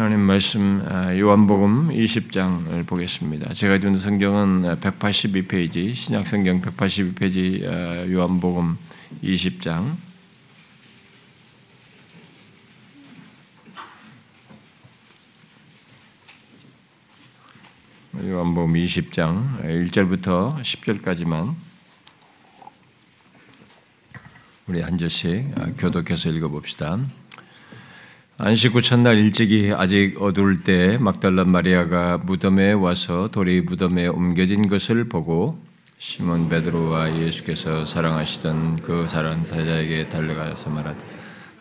하나님 말씀 아, 요한복음 20장을 보겠습니다. 제가 준 성경은 182페이지 신약 성경 182페이지 아, 요한복음 20장 요한복음 20장 1절부터 10절까지만 우리 한 절씩 아, 교독해서 읽어봅시다. 안식 후 첫날 일찍이 아직 어두울 때 막달라 마리아가 무덤에 와서 돌이 무덤에 옮겨진 것을 보고 시몬 베드로와 예수께서 사랑하시던 그 사랑 사자에게 달려가서 말하되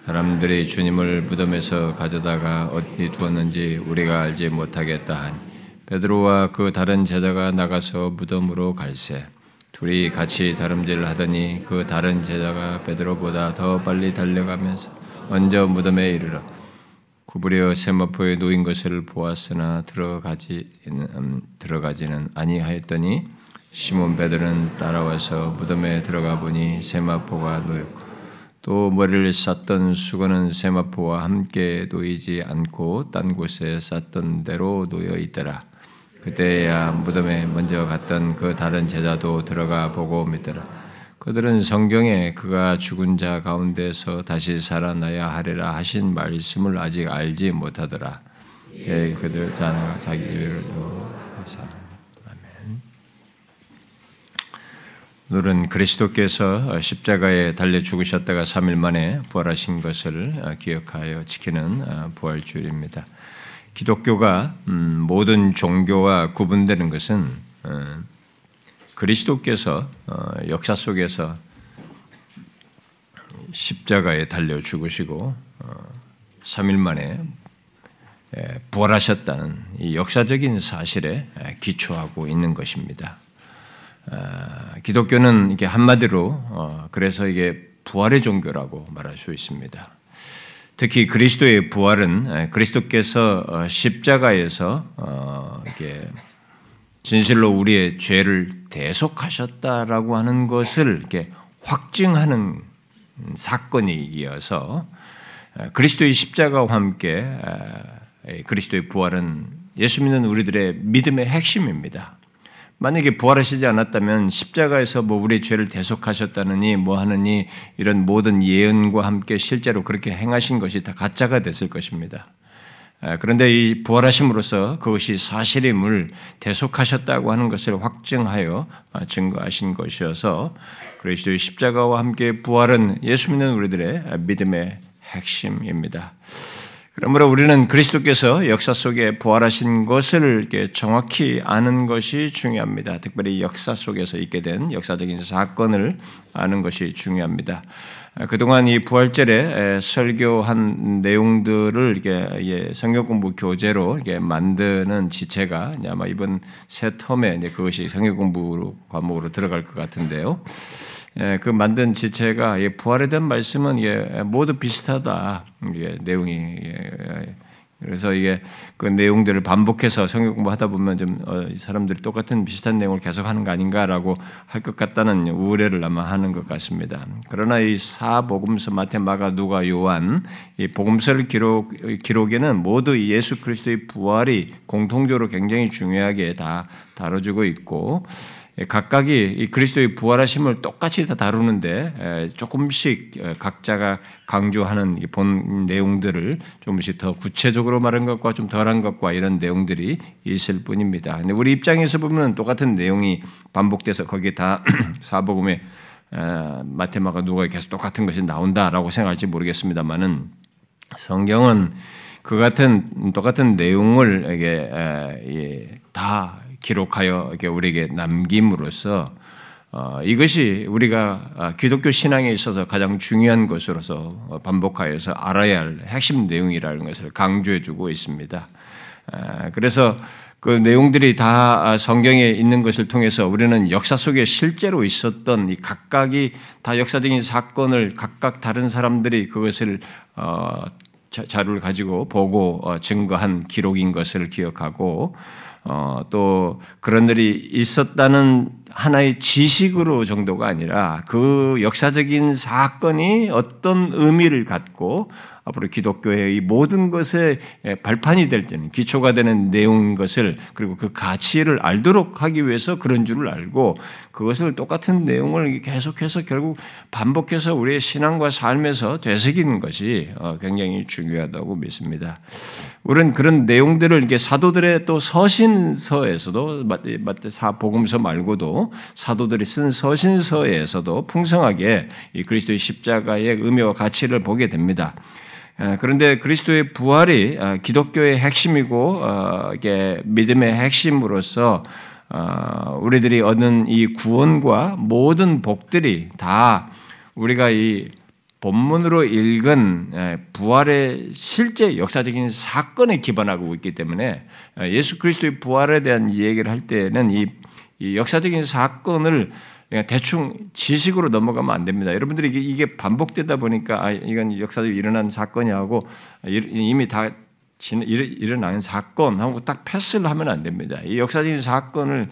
사람들이 주님을 무덤에서 가져다가 어디 두었는지 우리가 알지 못하겠다 하니 베드로와 그 다른 제자가 나가서 무덤으로 갈새. 둘이 같이 다름질을 하더니 그 다른 제자가 베드로보다 더 빨리 달려가면서 먼저 무덤에 이르러 구부려 세마포에 놓인 것을 보았으나 들어가지 음, 들어가지는 아니하였더니 시몬 베드로는 따라와서 무덤에 들어가 보니 세마포가 놓였고 또 머리를 쌌던 수건은 세마포와 함께 놓이지 않고 딴 곳에 쌌던 대로 놓여 있더라. 그때야 무덤에 먼저 갔던 그 다른 제자도 들어가 보고 믿더라. 그들은 성경에 그가 죽은 자 가운데서 다시 살아나야 하리라 하신 말씀을 아직 알지 못하더라. 예, 그들 다 자기 일로 해서 아멘. 오늘은 그리스도께서 십자가에 달려 죽으셨다가 3일 만에 부활하신 것을 기억하여 지키는 부활주일입니다. 기독교가 음, 모든 종교와 구분되는 것은 어, 그리스도께서 어, 역사 속에서 십자가에 달려 죽으시고 3일 어, 만에 부활하셨다는 이 역사적인 사실에 기초하고 있는 것입니다. 기독교는 이게 한마디로 그래서 이게 부활의 종교라고 말할 수 있습니다. 특히 그리스도의 부활은 그리스도께서 십자가에서 이게 진실로 우리의 죄를 대속하셨다라고 하는 것을 이렇게 확증하는 사건이 이어서 그리스도의 십자가와 함께 그리스도의 부활은 예수 믿는 우리들의 믿음의 핵심입니다. 만약에 부활하시지 않았다면 십자가에서 뭐 우리의 죄를 대속하셨다느니 뭐 하느니 이런 모든 예언과 함께 실제로 그렇게 행하신 것이 다 가짜가 됐을 것입니다. 그런데 이 부활하심으로써 그것이 사실임을 대속하셨다고 하는 것을 확증하여 아, 증거하신 것이어서 그리스도의 십자가와 함께 부활은 예수 믿는 우리들의 믿음의 핵심입니다. 그러므로 우리는 그리스도께서 역사 속에 부활하신 것을 정확히 아는 것이 중요합니다. 특별히 역사 속에서 있게 된 역사적인 사건을 아는 것이 중요합니다. 그동안 이 부활절에 설교한 내용들을 이게 성경 공부 교재로 이게 만드는 지체가 아마 이번 새 텀에 그것이 성경 공부 과목으로 들어갈 것 같은데요. 그 만든 지체가 부활에 대한 말씀은 모두 비슷하다. 내용이 그래서 이게 그 내용들을 반복해서 성경 공부하다 보면 좀 어, 사람들이 똑같은 비슷한 내용을 계속 하는 거 아닌가라고 할 것 같다는 우려를 아마 하는 것 같습니다. 그러나 이 사복음서 마태, 마가, 누가, 요한 이 복음서를 기록 기록에는 모두 예수 그리스도의 부활이 공통적으로 굉장히 중요하게 다 다뤄지고 있고 예, 각각이 그리스도의 부활하심을 똑같이 다 다루는데 예, 조금씩 어, 각자가 강조하는 본 내용들을 조금씩 더 구체적으로 말한 것과 좀 덜한 것과 이런 내용들이 있을 뿐입니다. 근데 우리 입장에서 보면 똑같은 내용이 반복돼서 거기에 다 사복음에 어, 마테마가 누가 계속 똑같은 것이 나온다라고 생각할지 모르겠습니다만은 성경은 그 같은 똑같은 내용을 이게 다 기록하여 우리에게 남김으로써 어, 이것이 우리가 아, 기독교 신앙에 있어서 가장 중요한 것으로서 반복하여서 알아야 할 핵심 내용이라는 것을 강조해주고 있습니다. 아, 그래서 그 내용들이 다 성경에 있는 것을 통해서 우리는 역사 속에 실제로 있었던 이 각각이 다 역사적인 사건을 각각 다른 사람들이 그것을 어, 자료를 가지고 보고 어, 증거한 기록인 것을 기억하고 어, 또 그런 일이 있었다는 하나의 지식으로 정도가 아니라 그 역사적인 사건이 어떤 의미를 갖고 앞으로 기독교의 이 모든 것의 발판이 될 때는 기초가 되는 내용인 것을 그리고 그 가치를 알도록 하기 위해서 그런 줄을 알고 그것을 똑같은 내용을 계속해서 결국 반복해서 우리의 신앙과 삶에서 되새기는 것이 어, 굉장히 중요하다고 믿습니다. 우리는 그런 내용들을 이렇게 사도들의 또 서신서에서도 마태 사 복음서 말고도 사도들이 쓴 서신서에서도 풍성하게 이 그리스도의 십자가의 의미와 가치를 보게 됩니다. 그런데 그리스도의 부활이 어, 기독교의 핵심이고 어, 이게 믿음의 핵심으로서 어, 우리들이 얻는 이 구원과 모든 복들이 다 우리가 이 본문으로 읽은 부활의 실제 역사적인 사건에 기반하고 있기 때문에 예수 그리스도의 부활에 대한 얘기를 할 때는 이, 이 역사적인 사건을 대충 지식으로 넘어가면 안 됩니다. 여러분들이 이게 반복되다 보니까 아, 이건 역사적으로 일어난 사건이 하고 이미 다 일어난 사건 하고 딱 패스를 하면 안 됩니다. 이 역사적인 사건을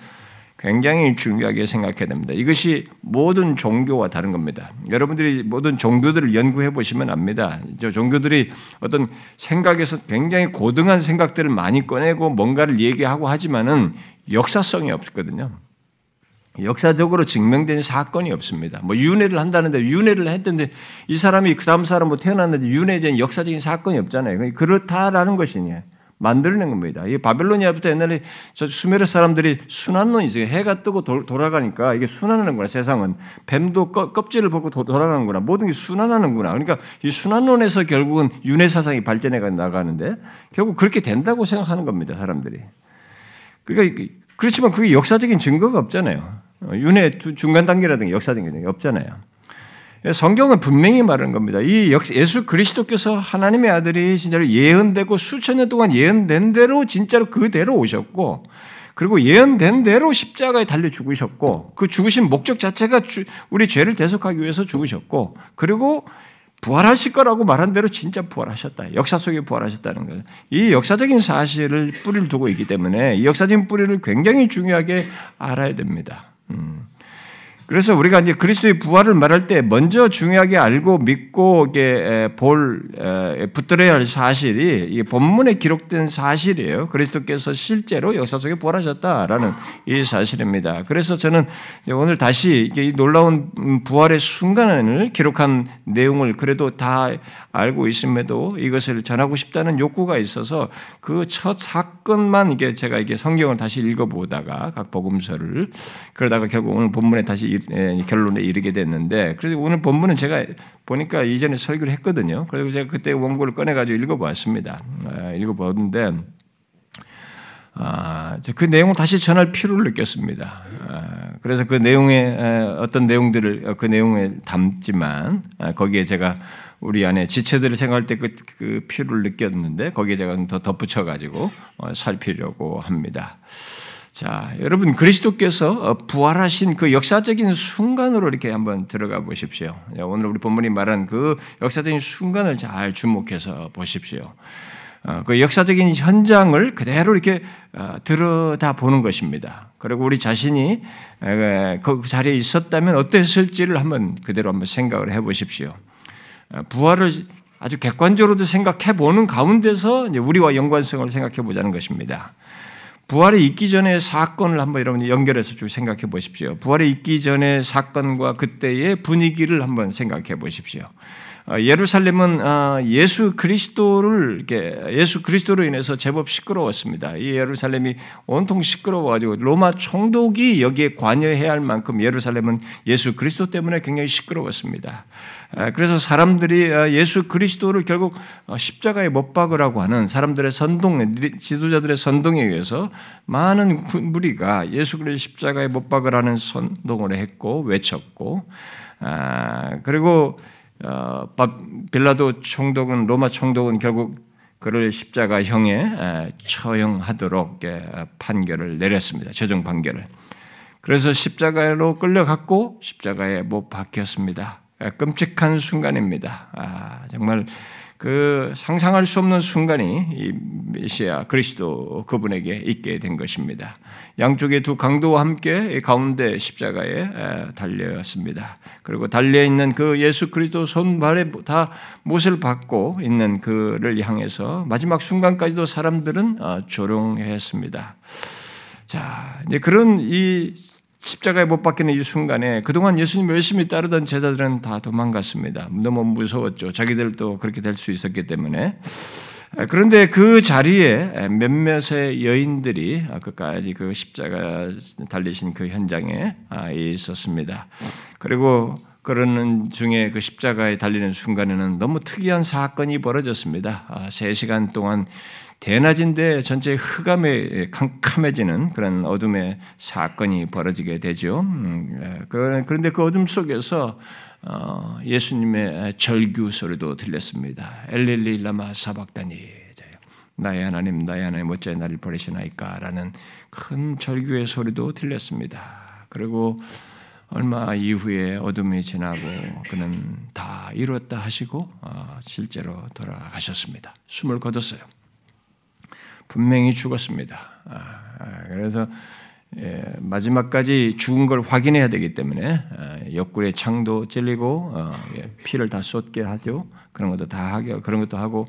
굉장히 중요하게 생각해야 됩니다. 이것이 모든 종교와 다른 겁니다. 여러분들이 모든 종교들을 연구해 보시면 압니다. 저 종교들이 어떤 생각에서 굉장히 고등한 생각들을 많이 꺼내고 뭔가를 얘기하고 하지만은 역사성이 없거든요. 역사적으로 증명된 사건이 없습니다. 뭐 윤회를 한다는데 윤회를 했던데 이 사람이 그 다음 사람 뭐 태어났는데 윤회에 대한 역사적인 사건이 없잖아요. 그렇다라는 것이니 만들어낸 겁니다. 이 바벨로니아부터 옛날에 저 수메르 사람들이 순환론이 있어요. 해가 뜨고 도, 돌아가니까 이게 순환하는구나. 세상은 뱀도 껍 질을 벗고 돌아가는구나. 모든 게 순환하는구나. 그러니까 이 순환론에서 결국은 윤회 사상이 발전해 나가는데 결국 그렇게 된다고 생각하는 겁니다. 사람들이. 그러니까 그렇지만 그게 역사적인 증거가 없잖아요. 윤회 중간 단계라든가 역사적인 게 없잖아요. 성경은 분명히 말하는 겁니다. 이 예수 그리스도께서 하나님의 아들이 진짜로 예언되고 수천 년 동안 예언된 대로 진짜로 그대로 오셨고 그리고 예언된 대로 십자가에 달려 죽으셨고 그 죽으신 목적 자체가 우리 죄를 대속하기 위해서 죽으셨고 그리고 부활하실 거라고 말한 대로 진짜 부활하셨다. 역사 속에 부활하셨다는 거예요. 이 역사적인 사실을 뿌리를 두고 있기 때문에 이 역사적인 뿌리를 굉장히 중요하게 알아야 됩니다. 음. 그래서 우리가 이제 그리스도의 부활을 말할 때 먼저 중요하게 알고 믿고 볼 붙들어야 할 사실이 이 본문에 기록된 사실이에요. 그리스도께서 실제로 역사 속에 부활하셨다라는 이 사실입니다. 그래서 저는 오늘 다시 이 놀라운 부활의 순간을 기록한 내용을 그래도 다 알고 있음에도 이것을 전하고 싶다는 욕구가 있어서 그 첫 사건만 이게 제가 이게 성경을 다시 읽어보다가 각 복음서를 그러다가 결국 오늘 본문에 다시 예, 결론에 이르게 됐는데 그래서 오늘 본문은 제가 보니까 이전에 설교를 했거든요. 그리고 제가 그때 원고를 꺼내가지고 읽어보았습니다. 아, 읽어보는데 아, 그 내용을 다시 전할 필요를 느꼈습니다. 아, 그래서 그 내용에 어떤 내용들을 그 내용에 담지만 거기에 제가 우리 안에 지체들을 생각할 때 그 그 필요를 느꼈는데 거기에 제가 더 덧붙여 가지고 어, 살피려고 합니다. 자, 여러분 그리스도께서 어, 부활하신 그 역사적인 순간으로 이렇게 한번 들어가 보십시오. 오늘 우리 본문이 말한 그 역사적인 순간을 잘 주목해서 보십시오. 어, 그 역사적인 현장을 그대로 이렇게 어, 들여다 보는 것입니다. 그리고 우리 자신이 그 자리에 있었다면 어땠을지를 한번 그대로 한번 생각을 해 보십시오. 부활을 아주 객관적으로도 생각해 보는 가운데서 우리와 연관성을 생각해 보자는 것입니다. 부활이 있기 전에 사건을 한번 여러분 연결해서 쭉 생각해 보십시오. 부활이 있기 전에 사건과 그때의 분위기를 한번 생각해 보십시오. 어, 예루살렘은 어, 예수 그리스도를 예수 그리스도로 인해서 제법 시끄러웠습니다. 이 예루살렘이 온통 시끄러워가지고 로마 총독이 여기에 관여해야 할 만큼 예루살렘은 예수 그리스도 때문에 굉장히 시끄러웠습니다. 그래서 사람들이 어, 예수 그리스도를 결국 십자가에 못 박으라고 하는 사람들의 선동, 지도자들의 선동에 의해서 많은 무리가 예수 그리스도 십자가에 못 박으라는 선동을 했고 외쳤고, 아, 그리고 어, 빌라도 총독은 로마 총독은 결국 그를 십자가형에 처형하도록 판결을 내렸습니다. 최종 판결을. 그래서 십자가로 끌려갔고 십자가에 못 박혔습니다. 끔찍한 순간입니다. 아, 정말 그 상상할 수 없는 순간이 메시아 그리스도 그분에게 있게 된 것입니다. 양쪽의 두 강도와 함께 가운데 십자가에 달려였습니다. 그리고 달려 있는 그 예수 그리스도 손발에 다 못을 받고 있는 그를 향해서 마지막 순간까지도 사람들은 어, 조롱했습니다. 자, 이제 그런 이 십자가에 못 박히는 이 순간에 그동안 예수님 열심히 따르던 제자들은 다 도망갔습니다. 너무 무서웠죠. 자기들도 그렇게 될 수 있었기 때문에. 그런데 그 자리에 몇몇의 여인들이 끝까지 그 십자가 달리신 그 현장에 아, 있었습니다. 그리고 그러는 중에 그 십자가에 달리는 순간에는 너무 특이한 사건이 벌어졌습니다. 3시간 아, 동안 대낮인데 전체 흑암에 캄캄해지는 그런 어둠의 사건이 벌어지게 되죠. 음, 예, 그런데 그 어둠 속에서 어, 예수님의 절규 소리도 들렸습니다. 엘릴리 라마 사박다니 나의 하나님 나의 하나님 어째 나를 버리시나이까라는 큰 절규의 소리도 들렸습니다. 그리고 얼마 이후에 어둠이 지나고 그는 다 이루었다 하시고 어, 실제로 돌아가셨습니다. 숨을 거뒀어요. 분명히 죽었습니다. 아, 아, 그래서 예, 마지막까지 죽은 걸 확인해야 되기 때문에 아, 옆구리에 창도 찔리고 어, 예, 피를 다 쏟게 하죠. 그런 것도 다 하게 그런 것도 하고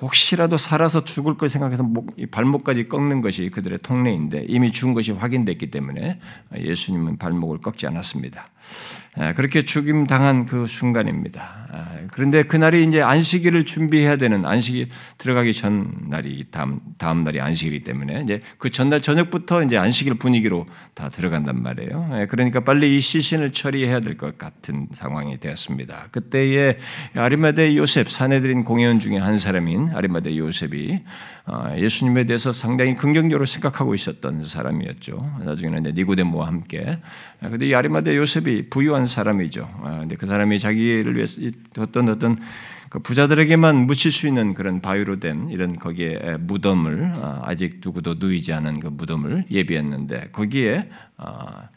혹시라도 살아서 죽을 걸 생각해서 목, 발목까지 꺾는 것이 그들의 통례인데 이미 죽은 것이 확인됐기 때문에 예수님은 발목을 꺾지 않았습니다. 그렇게 죽임 당한 그 순간입니다. 그런데 그날이 이제 안식일을 준비해야 되는 안식이 들어가기 전 날이 다음 다음 날이 안식이기 때문에 이제 그 전날 저녁부터 이제 안식일 분위기로 다 들어간단 말이에요. 그러니까 빨리 이 시신을 처리해야 될 것 같은 상황이 되었습니다. 그때에 아리마대 요셉 사내들인 공회원 중에 한 사람인 아리마대 요셉이 어, 예수님에 대해서 상당히 긍정적으로 생각하고 있었던 사람이었죠. 나중에는 니고데모와 함께. 근데 이 아리마대 요셉이 부유한 사람이죠. 아, 근데 그 사람이 자기를 위해서 어떤 어떤 그 부자들에게만 묻힐 수 있는 그런 바위로 된 이런 거기에 무덤을 아, 아직 누구도 누이지 않은 그 무덤을 예비했는데 거기에 아,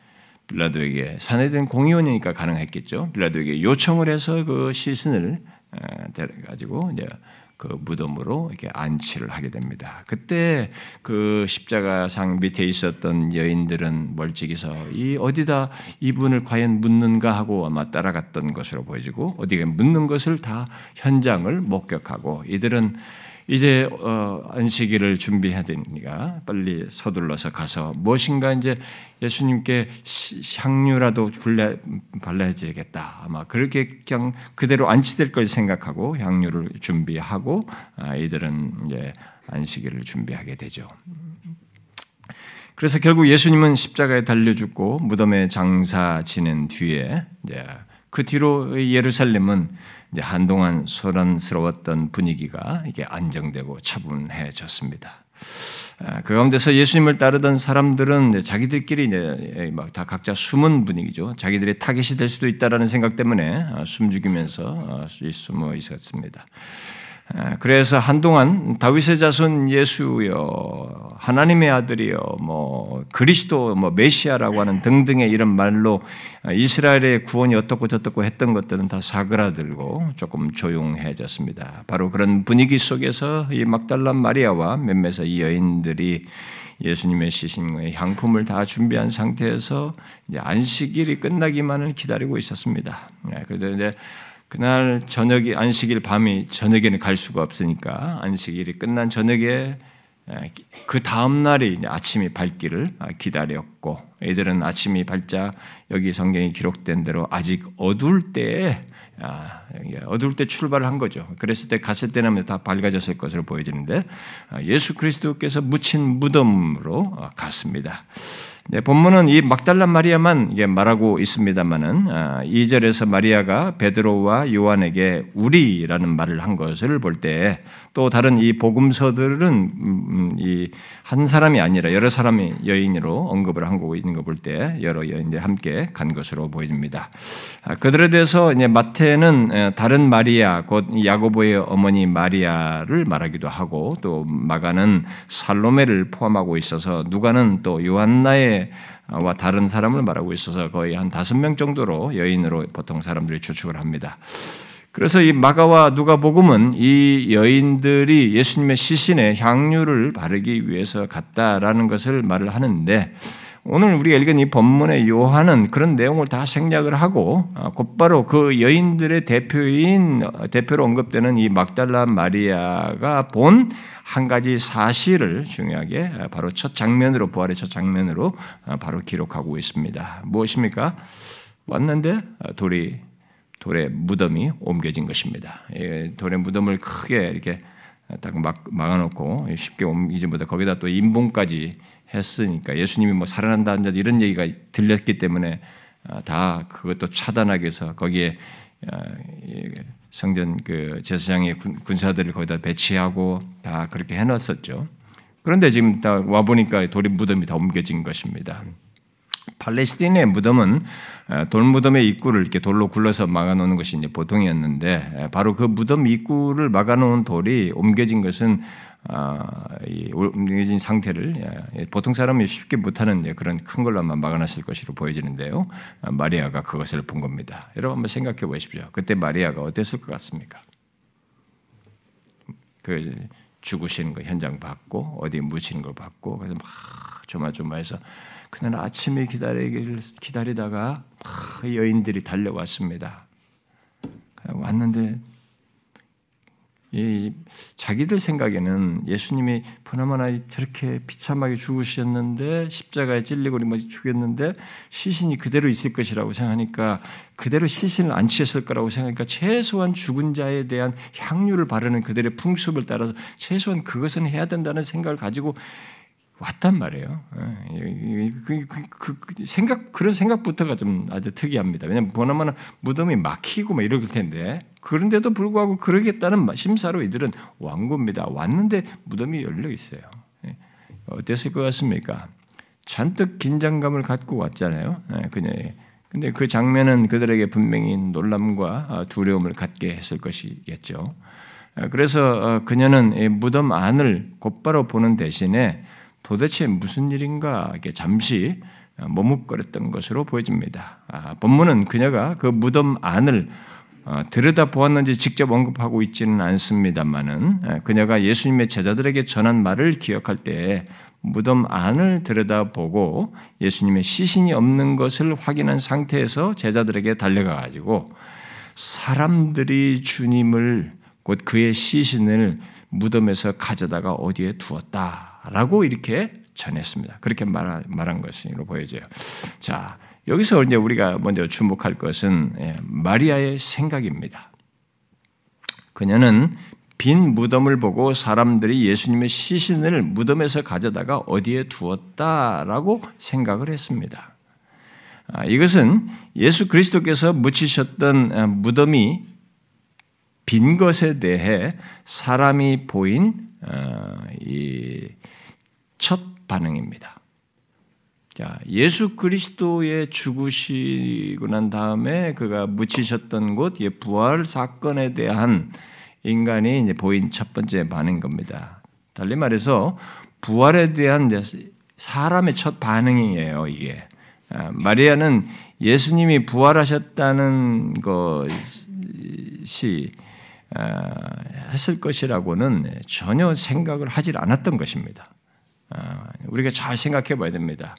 빌라도에게 사내된 공의원이니까 가능했겠죠. 빌라도에게 요청을 해서 그 시신을 데려가지고 이제 그 무덤으로 이렇게 안치를 하게 됩니다. 그때 그 십자가상 밑에 있었던 여인들은 멀찍이서 이 어디다 이분을 과연 묻는가 하고 아마 따라갔던 것으로 보여지고 어디에 묻는 것을 다 현장을 목격하고 이들은 이제 어, 안식일을 준비해야 되니까 빨리 서둘러서 가서 무엇인가 이제 예수님께 향유라도 불려 발라야겠다. 아마 그렇게 그냥 그대로 안치될 걸 생각하고 향유를 준비하고 아, 이들은 이제 안식일을 준비하게 되죠. 그래서 결국 예수님은 십자가에 달려 죽고 무덤에 장사 지낸 뒤에 그 뒤로 예루살렘은 이제 한동안 소란스러웠던 분위기가 이게 안정되고 차분해졌습니다. 아, 그 가운데서 예수님을 따르던 사람들은 자기들끼리 이제 막 다 각자 숨은 분위기죠. 자기들의 타겟이 될 수도 있다라는 생각 때문에 아, 숨죽이면서 아, 숨어 있었습니다. 그래서 한동안 다윗의 자손 예수여 하나님의 아들이여 뭐 그리스도 뭐 메시아라고 하는 등등의 이런 말로 이스라엘의 구원이 어떻고 저떻고 했던 것들은 다 사그라들고 조금 조용해졌습니다. 바로 그런 분위기 속에서 이 막달란 마리아와 몇몇의 여인들이 예수님의 시신의 향품을 다 준비한 상태에서 이제 안식일이 끝나기만을 기다리고 있었습니다. 그런데 이제 그날 저녁이 안식일 밤이 저녁에는 갈 수가 없으니까 안식일이 끝난 저녁에 그 다음 날이 아침이 밝기를 기다렸고 애들은 아침이 밝자 여기 성경이 기록된 대로 아직 어두울 때에 아, 어두울 때 출발을 한 거죠. 그랬을 때 갔을 때는 다 밝아졌을 것으로 보여지는데 아, 예수 그리스도께서 묻힌 무덤으로 갔습니다. 네, 본문은 이 막달란 마리아만 말하고 있습니다만은 2절에서 아, 마리아가 베드로와 요한에게 우리라는 말을 한 것을 볼 때 또 다른 이 복음서들은 음, 음, 이한 사람이 아니라 여러 사람이 여인으로 언급을 하고 있는 거 볼 때 여러 여인들이 함께 간 것으로 보입니다. 아, 그들에 대해서 이제 마태는 다른 마리아 곧 야고보의 어머니 마리아를 말하기도 하고 또 마가는 살로메를 포함하고 있어서 누가는 또 요한나의 와 다른 사람을 말하고 있어서 거의 한 다섯 명 정도로 여인으로 보통 사람들이 추측을 합니다. 그래서 이 마가와 누가복음은 이 여인들이 예수님의 시신에 향유를 바르기 위해서 갔다라는 것을 말을 하는데 오늘 우리가 읽은 이 본문의 요한은 그런 내용을 다 생략을 하고 아, 곧바로 그 여인들의 대표인 대표로 언급되는 이 막달라 마리아가 본 한 가지 사실을 중요하게 바로 첫 장면으로 부활의 첫 장면으로 아, 바로 기록하고 있습니다. 무엇입니까? 왔는데 돌이 돌의 무덤이 옮겨진 것입니다. 돌의 무덤을 크게 이렇게 딱 막, 막아놓고 쉽게 옮기지 못해 거기다 또 인봉까지 했으니까 예수님이 뭐 살아난다 한 이런 얘기가 들렸기 때문에 아, 다 그것도 차단하기 위해서 거기에 아, 성전 그 제사장의 군사들을 거기다 배치하고 다 그렇게 해놨었죠. 그런데 지금 와 보니까 돌이 무덤이 다 옮겨진 것입니다. 팔레스틴의 무덤은 돌무덤의 입구를 이렇게 돌로 굴러서 막아놓는 것이 이제 보통이었는데 바로 그 무덤 입구를 막아놓은 돌이 옮겨진 것은 옮겨진 상태를 보통 사람이 쉽게 못하는 그런 큰 걸로만 막아놨을 것으로 보여지는데요. 마리아가 그것을 본 겁니다. 여러분 한번 생각해 보십시오. 그때 마리아가 어땠을 것 같습니까? 그 죽으시는 거 현장 봤고 어디 묻히는 걸 봤고 그래서 막 조마조마해서 그날 아침에 기다리기를 기다리다가 여인들이 달려왔습니다. 왔는데 이 자기들 생각에는 예수님이 보나마나 저렇게 비참하게 죽으셨는데 십자가에 찔리고 뭐 죽였는데 시신이 그대로 있을 것이라고 생각하니까 그대로 시신을 안치했을 거라고 생각하니까 최소한 죽은 자에 대한 향유를 바르는 그들의 풍습을 따라서 최소한 그것은 해야 된다는 생각을 가지고 왔단 말이에요. 예, 그, 그, 그, 그, 생각 그런 생각부터가 좀 아주 특이합니다. 왜냐하면 보나마나 무덤이 막히고 막 이럴 텐데 그런데도 불구하고 그러겠다는 심사로 이들은 왕고입니다. 왔는데 무덤이 열려 있어요. 예, 어땠을 것 같습니까? 잔뜩 긴장감을 갖고 왔잖아요. 예, 그냥 근데 그 장면은 그들에게 분명히 놀람과 아, 두려움을 갖게 했을 것이겠죠. 그래서 어, 그녀는 무덤 안을 곧바로 보는 대신에 도대체 무슨 일인가 이렇게 잠시 머뭇거렸던 것으로 보여집니다. 아, 본문은 그녀가 그 무덤 안을 어, 들여다 보았는지 직접 언급하고 있지는 않습니다만은 아, 그녀가 예수님의 제자들에게 전한 말을 기억할 때 무덤 안을 들여다보고 예수님의 시신이 없는 것을 확인한 상태에서 제자들에게 달려가 가지고 사람들이 주님을 곧 그의 시신을 무덤에서 가져다가 어디에 두었다. 라고 이렇게 전했습니다. 그렇게 말한, 말한 것으로 보여져요. 자, 여기서 이제 우리가 먼저 주목할 것은 예, 마리아의 생각입니다. 그녀는 빈 무덤을 보고 사람들이 예수님의 시신을 무덤에서 가져다가 어디에 두었다라고 생각을 했습니다. 아, 이것은 예수 그리스도께서 묻히셨던 아, 무덤이 빈 것에 대해 사람이 보인 어, 이 첫 반응입니다. 자, 예수 그리스도의 죽으시고 난 다음에 그가 묻히셨던 곳, 부활 사건에 대한 인간이 이제 보인 첫 번째 반응인 겁니다. 달리 말해서 부활에 대한 사람의 첫 반응이에요, 이게. 아, 마리아는 예수님이 부활하셨다는 것이 아, 했을 것이라고는 전혀 생각을 하지 않았던 것입니다. 아, 우리가 잘 생각해 봐야 됩니다.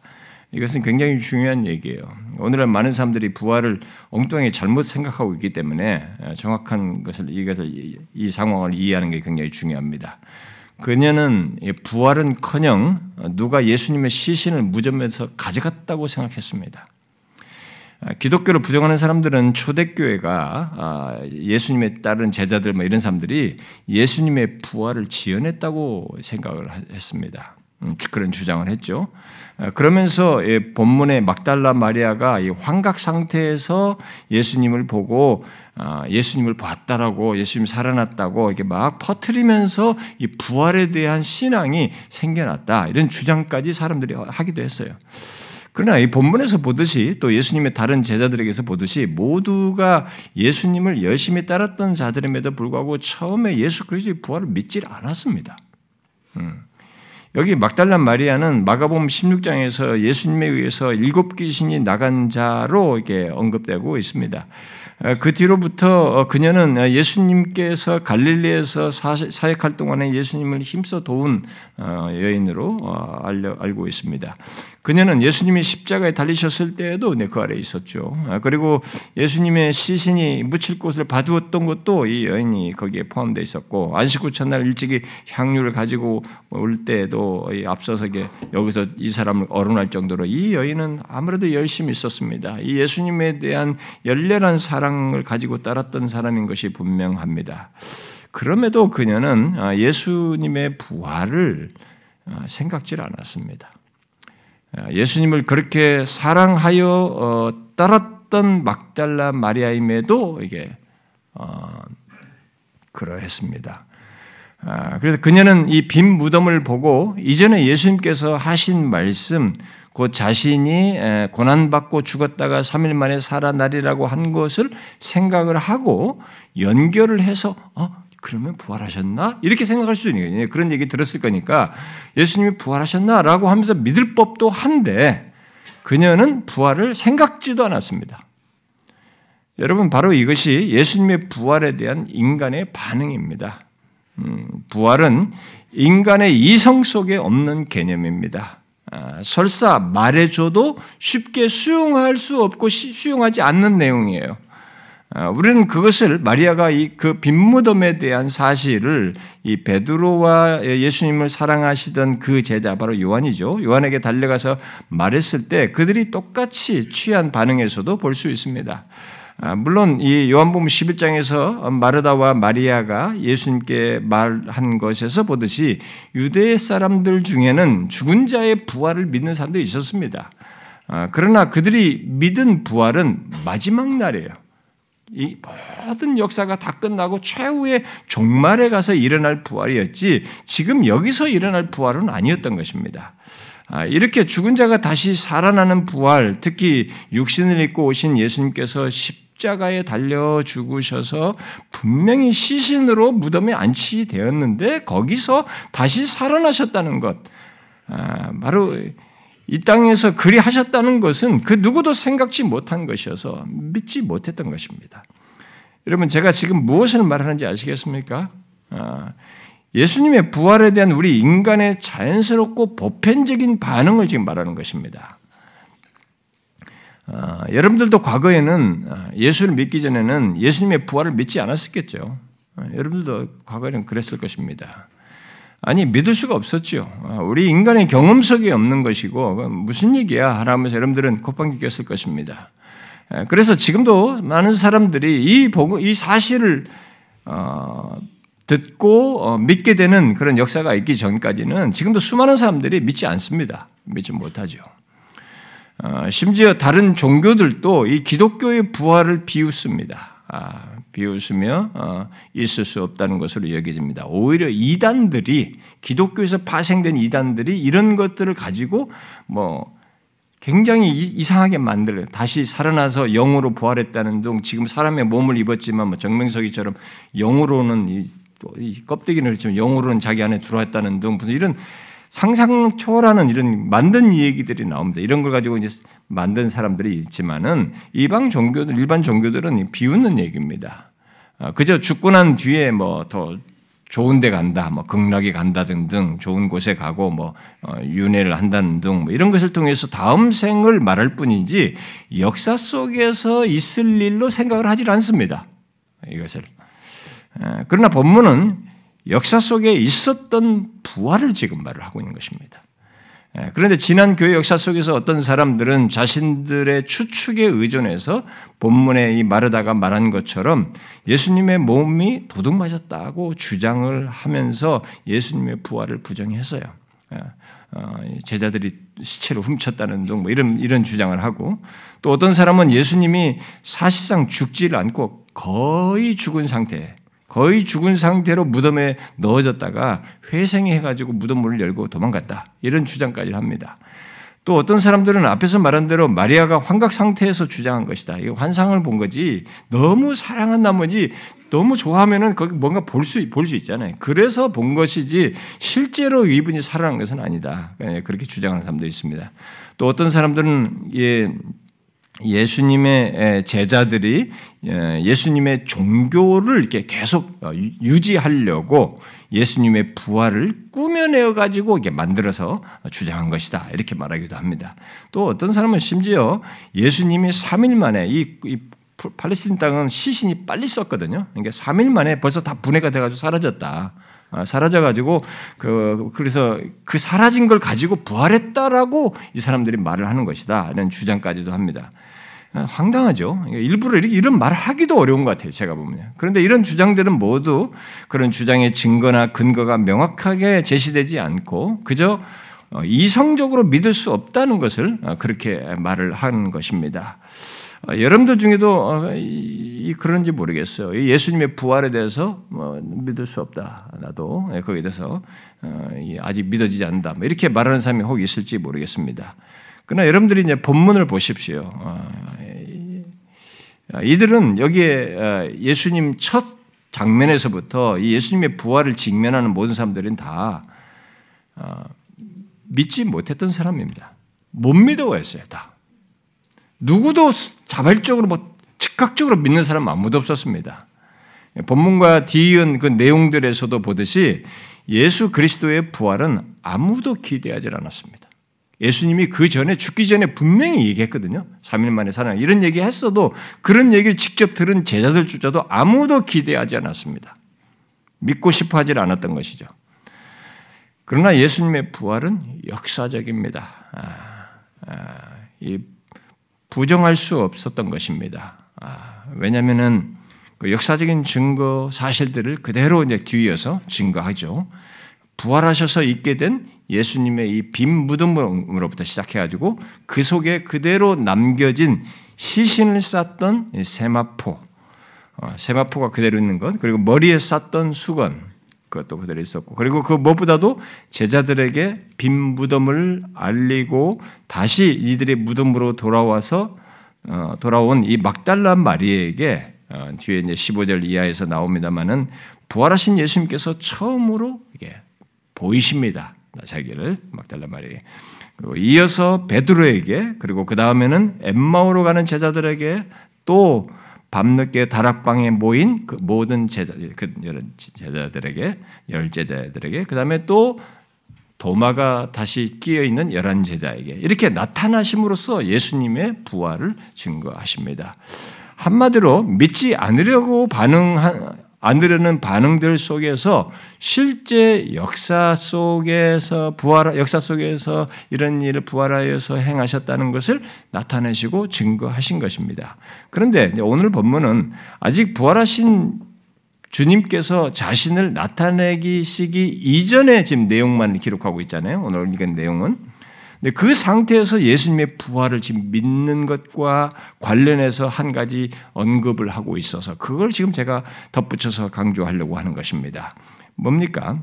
이것은 굉장히 중요한 얘기예요. 오늘날 많은 사람들이 부활을 엉뚱하게 잘못 생각하고 있기 때문에 아, 정확한 것을 이것을 이 상황을 이해하는 게 굉장히 중요합니다. 그녀는 부활은커녕 누가 예수님의 시신을 무덤에서 가져갔다고 생각했습니다. 아, 기독교를 부정하는 사람들은 초대교회가 아, 예수님에 따른 제자들 뭐 이런 사람들이 예수님의 부활을 지연했다고 생각을 했습니다. 음, 그런 주장을 했죠. 아, 그러면서 본문의 막달라 마리아가 환각 상태에서 예수님을 보고 예수님을 봤다라고 예수님 살아났다고 이렇게 막 퍼뜨리면서 이 부활에 대한 신앙이 생겨났다 이런 주장까지 사람들이 하기도 했어요. 그러나 이 본문에서 보듯이 또 예수님의 다른 제자들에게서 보듯이 모두가 예수님을 열심히 따랐던 자들임에도 불구하고 처음에 예수 그리스도의 부활을 믿지 않았습니다. 음. 여기 막달란 마리아는 마가복음 16장에서 예수님에 의해서 일곱 귀신이 나간 자로 이게 언급되고 있습니다. 어, 그 뒤로부터 어, 그녀는 예수님께서 갈릴리에서 사역할 동안에 예수님을 힘써 도운 어, 여인으로 알고 있습니다. 그녀는 예수님이 십자가에 달리셨을 때에도 그 아래에 있었죠. 아, 그리고 예수님의 시신이 묻힐 곳을 봐두었던 것도 이 여인이 거기에 포함되어 있었고 안식 후 첫날 일찍이 향유를 가지고 올 때에도 앞서서 여기서 이 사람을 어른할 정도로 이 여인은 아무래도 열심히 있었습니다. 이 예수님에 대한 열렬한 사랑을 가지고 따랐던 사람인 것이 분명합니다. 그럼에도 그녀는 아, 예수님의 부활을 아, 생각질 않았습니다. 아, 예수님을 그렇게 사랑하여 어, 따랐던 막달라 마리아임에도 이게 어, 그러했습니다. 아, 그래서 그녀는 이 빈 무덤을 보고 이전에 예수님께서 하신 말씀, 곧 자신이 고난받고 죽었다가 3일 만에 살아나리라고 한 것을 생각을 하고 연결을 해서 어, 그러면 부활하셨나? 이렇게 생각할 수 있는 거예요. 그런 얘기 들었을 거니까 예수님이 부활하셨나? 라고 하면서 믿을 법도 한데 그녀는 부활을 생각지도 않았습니다. 여러분, 바로 이것이 예수님의 부활에 대한 인간의 반응입니다. 음, 부활은 인간의 이성 속에 없는 개념입니다. 아, 설사 말해줘도 쉽게 수용할 수 없고 수용하지 않는 내용이에요. 아, 우리는 그것을 마리아가 이 그 빈무덤에 대한 사실을 이 베드로와 예수님을 사랑하시던 그 제자 바로 요한이죠. 요한에게 달려가서 말했을 때 그들이 똑같이 취한 반응에서도 볼 수 있습니다. 아, 물론 이 요한복음 11장에서 마르다와 마리아가 예수님께 말한 것에서 보듯이 유대 사람들 중에는 죽은 자의 부활을 믿는 사람도 있었습니다. 아, 그러나 그들이 믿은 부활은 마지막 날이에요. 이 모든 역사가 다 끝나고 최후의 종말에 가서 일어날 부활이었지 지금 여기서 일어날 부활은 아니었던 것입니다. 아, 이렇게 죽은 자가 다시 살아나는 부활, 특히 육신을 입고 오신 예수님께서 십자가에 달려 죽으셔서 분명히 시신으로 무덤에 안치되었는데 거기서 다시 살아나셨다는 것, 아, 바로 이 땅에서 그리 하셨다는 것은 그 누구도 생각지 못한 것이어서 믿지 못했던 것입니다. 여러분, 제가 지금 무엇을 말하는지 아시겠습니까? 아, 예수님의 부활에 대한 우리 인간의 자연스럽고 보편적인 반응을 지금 말하는 것입니다. 아, 여러분들도 과거에는 아, 예수를 믿기 전에는 예수님의 부활을 믿지 않았었겠죠. 여러분들도 과거에는 그랬을 것입니다. 아니 믿을 수가 없었죠. 아, 우리 인간의 경험 속에 없는 것이고 무슨 얘기야 하라면서 여러분들은 콧방귀 꼈을 것입니다. 그래서 지금도 많은 사람들이 이 보고 이 사실을 어, 듣고 어, 믿게 되는 그런 역사가 있기 전까지는 지금도 수많은 사람들이 믿지 않습니다. 믿지 못하죠. 어, 심지어 다른 종교들도 이 기독교의 부활을 비웃습니다. 아, 비웃으며 어, 있을 수 없다는 것으로 여겨집니다. 오히려 이단들이 기독교에서 파생된 이단들이 이런 것들을 가지고 뭐 굉장히 이상하게 만들어요. 다시 살아나서 영으로 부활했다는 등 지금 사람의 몸을 입었지만 뭐 정명석이처럼 영으로는 이, 이 껍데기는 그렇지만 영으로는 자기 안에 들어왔다는 등 무슨 이런 상상 초월하는 이런 만든 얘기들이 나옵니다. 이런 걸 가지고 이제 만든 사람들이 있지만은 이방 종교들, 일반 종교들은 비웃는 얘기입니다. 아, 그저 죽고 난 뒤에 뭐 더 좋은 데 간다, 뭐 극락에 간다 등등 좋은 곳에 가고 뭐 어, 윤회를 한다는 등 뭐 이런 것을 통해서 다음 생을 말할 뿐이지 역사 속에서 있을 일로 생각을 하질 않습니다. 이것을. 그러나 본문은 역사 속에 있었던 부활을 지금 말을 하고 있는 것입니다. 예, 그런데 지난 교회 역사 속에서 어떤 사람들은 자신들의 추측에 의존해서 본문에 이 마르다가 말한 것처럼 예수님의 몸이 도둑 맞았다고 주장을 하면서 예수님의 부활을 부정했어요. 예, 어, 제자들이 시체를 훔쳤다는 등 뭐 이런 이런 주장을 하고 또 어떤 사람은 예수님이 사실상 죽지를 않고 거의 죽은 상태 거의 죽은 상태로 무덤에 넣어졌다가 회생해가지고 무덤 문을 열고 도망갔다. 이런 주장까지 합니다. 또 어떤 사람들은 앞에서 말한 대로 마리아가 환각 상태에서 주장한 것이다. 이 환상을 본 거지 너무 사랑한 나머지 너무 좋아하면은 거기 뭔가 볼 수 볼 수 있잖아요. 그래서 본 것이지 실제로 이분이 살아난 것은 아니다. 예, 그렇게 주장하는 사람도 있습니다. 또 어떤 사람들은 예, 예수님의 제자들이 예, 예수님의 종교를 이렇게 계속 어, 유지하려고 예수님의 부활을 꾸며내어 가지고 이게 만들어서 주장한 것이다 이렇게 말하기도 합니다. 또 어떤 사람은 심지어 예수님이 3일 만에 이, 이 팔레스틴 땅은 시신이 빨리 썼거든요. 그러니까 3일 만에 벌써 다 분해가 돼가지고 사라졌다. 아, 사라져가지고 그 그래서 그 사라진 걸 가지고 부활했다라고 이 사람들이 말을 하는 것이다. 이런 주장까지도 합니다. 아, 황당하죠. 일부러 이런 말을 하기도 어려운 것 같아요. 제가 보면. 그런데 이런 주장들은 모두 그런 주장의 증거나 근거가 명확하게 제시되지 않고 그저 어, 이성적으로 믿을 수 없다는 것을 어, 그렇게 말을 하는 것입니다. 어, 여러분들 중에도 어, 그런지 모르겠어요. 예수님의 부활에 대해서 뭐 믿을 수 없다. 나도 예, 거기에 대해서 어, 아직 믿어지지 않는다. 뭐 이렇게 말하는 사람이 혹 있을지 모르겠습니다. 그러나 여러분들이 이제 본문을 보십시오. 이들은 여기에 예수님 첫 장면에서부터 예수님의 부활을 직면하는 모든 사람들은 다 믿지 못했던 사람입니다. 못 믿어했어요, 다. 누구도 자발적으로 뭐 즉각적으로 믿는 사람 아무도 없었습니다. 본문과 뒤이은 그 내용들에서도 보듯이 예수 그리스도의 부활은 아무도 기대하지 않았습니다. 예수님이 그 전에 죽기 전에 분명히 얘기했거든요. 3일 만에 살아 이런 얘기 했어도 그런 얘기를 직접 들은 제자들조차도 아무도 기대하지 않았습니다. 믿고 싶어 하지 않았던 것이죠. 그러나 예수님의 부활은 역사적입니다. 아, 아, 이 부정할 수 없었던 것입니다. 아, 왜냐하면은 그 역사적인 증거 사실들을 그대로 이제 뒤이어서 증거하죠. 부활하셔서 있게 된 예수님의 이 빈 무덤으로부터 시작해가지고 그 속에 그대로 남겨진 시신을 쌌던 세마포, 어, 세마포가 그대로 있는 것, 그리고 머리에 쌌던 수건, 그것도 그대로 있었고, 그리고 그 무엇보다도 제자들에게 빈 무덤을 알리고 다시 이들의 무덤으로 돌아와서 어, 돌아온 이 막달라 마리에게 어, 뒤에 이제 15절 이하에서 나옵니다만은 부활하신 예수님께서 처음으로 이게 보이십니다. 자기를 막달라 마리에. 그리고 이어서 베드로에게 그리고 그 다음에는 엠마오로 가는 제자들에게 또 밤늦게 다락방에 모인 그 모든 제자, 그 제자들에게 열 제자들에게 그 다음에 또 도마가 다시 끼어 있는 열한 제자에게 이렇게 나타나심으로써 예수님의 부활을 증거하십니다. 한마디로 믿지 않으려고 반응한 않으려는 반응들 속에서 실제 역사 속에서 부활 역사 속에서 이런 일을 부활하여서 행하셨다는 것을 나타내시고 증거하신 것입니다. 그런데 오늘 본문은 아직 부활하신 주님께서 자신을 나타내기 시기 이전에 지금 내용만 기록하고 있잖아요. 오늘 읽은 내용은 근데 그 상태에서 예수님의 부활을 지금 믿는 것과 관련해서 한 가지 언급을 하고 있어서 그걸 지금 제가 덧붙여서 강조하려고 하는 것입니다. 뭡니까?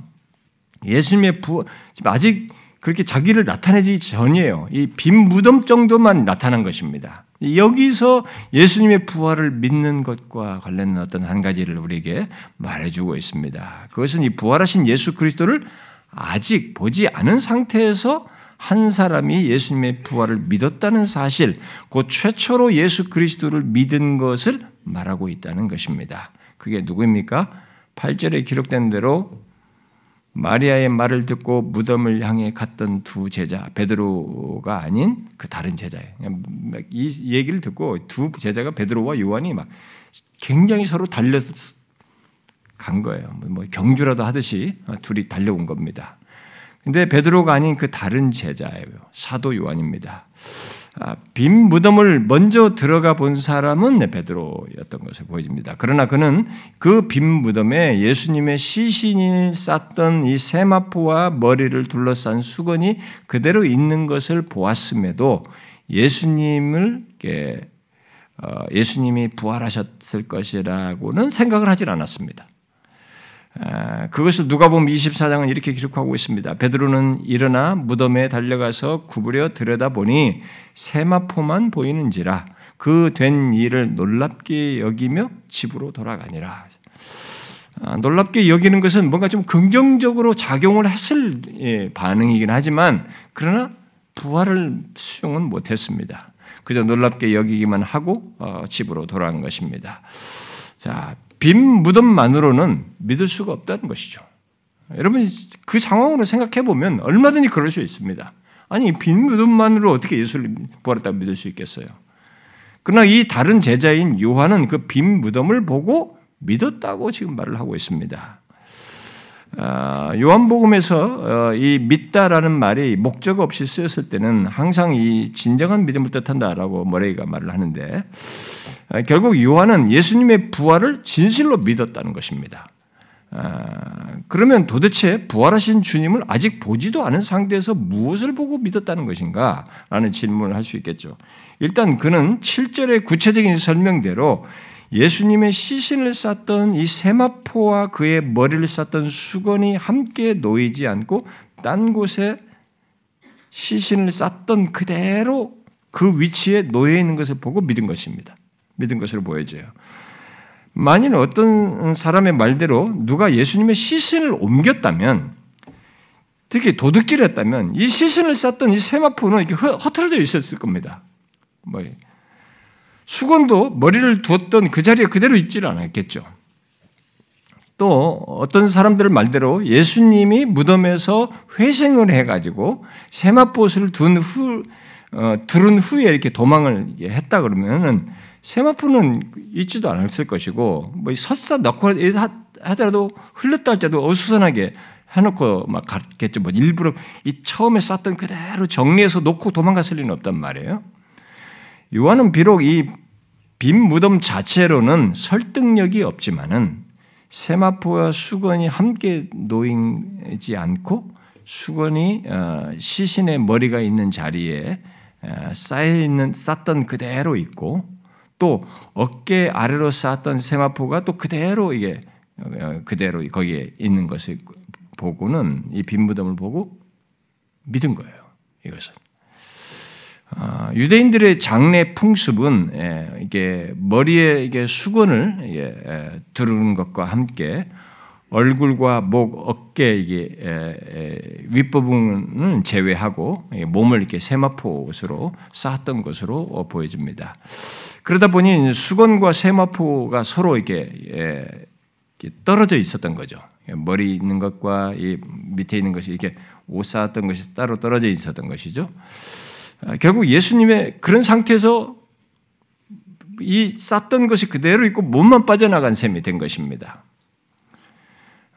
예수님의 부 지금 아직 그렇게 자기를 나타내지 전이에요. 이 빈 무덤 정도만 나타난 것입니다. 여기서 예수님의 부활을 믿는 것과 관련된 어떤 한 가지를 우리에게 말해주고 있습니다. 그것은 이 부활하신 예수 그리스도를 아직 보지 않은 상태에서 한 사람이 예수님의 부활을 믿었다는 사실, 곧 최초로 예수 그리스도를 믿은 것을 말하고 있다는 것입니다. 그게 누구입니까? 8절에 기록된 대로 마리아의 말을 듣고 무덤을 향해 갔던 두 제자, 베드로가 아닌 그 다른 제자예요. 이 얘기를 듣고 두 제자가 베드로와 요한이 막 굉장히 서로 달려서 간 거예요. 뭐 경주라도 하듯이 둘이 달려온 겁니다. 근데 베드로가 아닌 그 다른 제자예요. 사도 요한입니다. 아, 빈 무덤을 먼저 들어가 본 사람은 베드로였던 것을 보여집니다. 그러나 그는 그 빈 무덤에 예수님의 시신이 쌌던 이 세마포와 머리를 둘러싼 수건이 그대로 있는 것을 보았음에도 예수님을 어, 예수님이 부활하셨을 것이라고는 생각을 하질 않았습니다. 그것을 누가 보면 24장은 이렇게 기록하고 있습니다. 베드로는 일어나 무덤에 달려가서 구부려 들여다보니 세마포만 보이는지라 그 된 일을 놀랍게 여기며 집으로 돌아가니라. 아, 놀랍게 여기는 것은 뭔가 좀 긍정적으로 작용을 했을 예, 반응이긴 하지만 그러나 부활을 수용은 못했습니다. 그저 놀랍게 여기기만 하고 어, 집으로 돌아간 것입니다. 자, 빈 무덤만으로는 믿을 수가 없다는 것이죠. 여러분 그 상황으로 생각해 보면 얼마든지 그럴 수 있습니다. 아니 빈 무덤만으로 어떻게 예수를 부활했다고 믿을 수 있겠어요? 그러나 이 다른 제자인 요한은 그 빈 무덤을 보고 믿었다고 지금 말을 하고 있습니다. 아, 요한복음에서 어, 이 믿다라는 말이 목적 없이 쓰였을 때는 항상 이 진정한 믿음을 뜻한다라고 머레이가 말을 하는데 아, 결국 요한은 예수님의 부활을 진실로 믿었다는 것입니다. 아, 그러면 도대체 부활하신 주님을 아직 보지도 않은 상태에서 무엇을 보고 믿었다는 것인가? 라는 질문을 할 수 있겠죠. 일단 그는 7절의 구체적인 설명대로 예수님의 시신을 쌌던 이 세마포와 그의 머리를 쌌던 수건이 함께 놓이지 않고 딴 곳에 시신을 쌌던 그대로 그 위치에 놓여 있는 것을 보고 믿은 것입니다. 믿은 것으로 보여져요. 만일 어떤 사람의 말대로 누가 예수님의 시신을 옮겼다면, 특히 도둑질했다면 이 시신을 쌌던 이 세마포는 이렇게 허틀어져 있었을 겁니다. 뭐 수건도 머리를 두었던 그 자리에 그대로 있지를 않았겠죠. 또 어떤 사람들 말대로 예수님이 무덤에서 회생을 해가지고 세마포를 둔 후, 어, 두른 후에 이렇게 도망을 했다 그러면은 세마포는 있지도 않았을 것이고 뭐 설사 넣고 하더라도 흘렀다 할때도 어수선하게 해놓고 막 갔겠죠. 뭐 일부러 이 처음에 쌌던 그대로 정리해서 놓고 도망갔을 리는 없단 말이에요. 요한은 비록 이 빈 무덤 자체로는 설득력이 없지만은 세마포와 수건이 함께 놓이지 않고 수건이 어, 시신의 머리가 있는 자리에 어, 쌓여 있는 쌓던 그대로 있고 또 어깨 아래로 쌓았던 세마포가 또 그대로 이게 어, 그대로 거기에 있는 것을 보고는 이 빈 무덤을 보고 믿은 거예요. 이것은 아, 유대인들의 장례 풍습은 예, 이게 머리에 이게 수건을 예, 두르는 것과 함께 얼굴과 목, 어깨 이게 윗부분은 제외하고 몸을 이렇게 세마포 옷으로 쌓았던 것으로 보여집니다. 그러다 보니 수건과 세마포가 서로 이렇게 떨어져 있었던 거죠. 머리 있는 것과 이 밑에 있는 것이 이렇게 옷 쌓았던 것이 따로 떨어져 있었던 것이죠. 아, 결국 예수님의 그런 상태에서 이 쌌던 것이 그대로 있고 몸만 빠져나간 셈이 된 것입니다.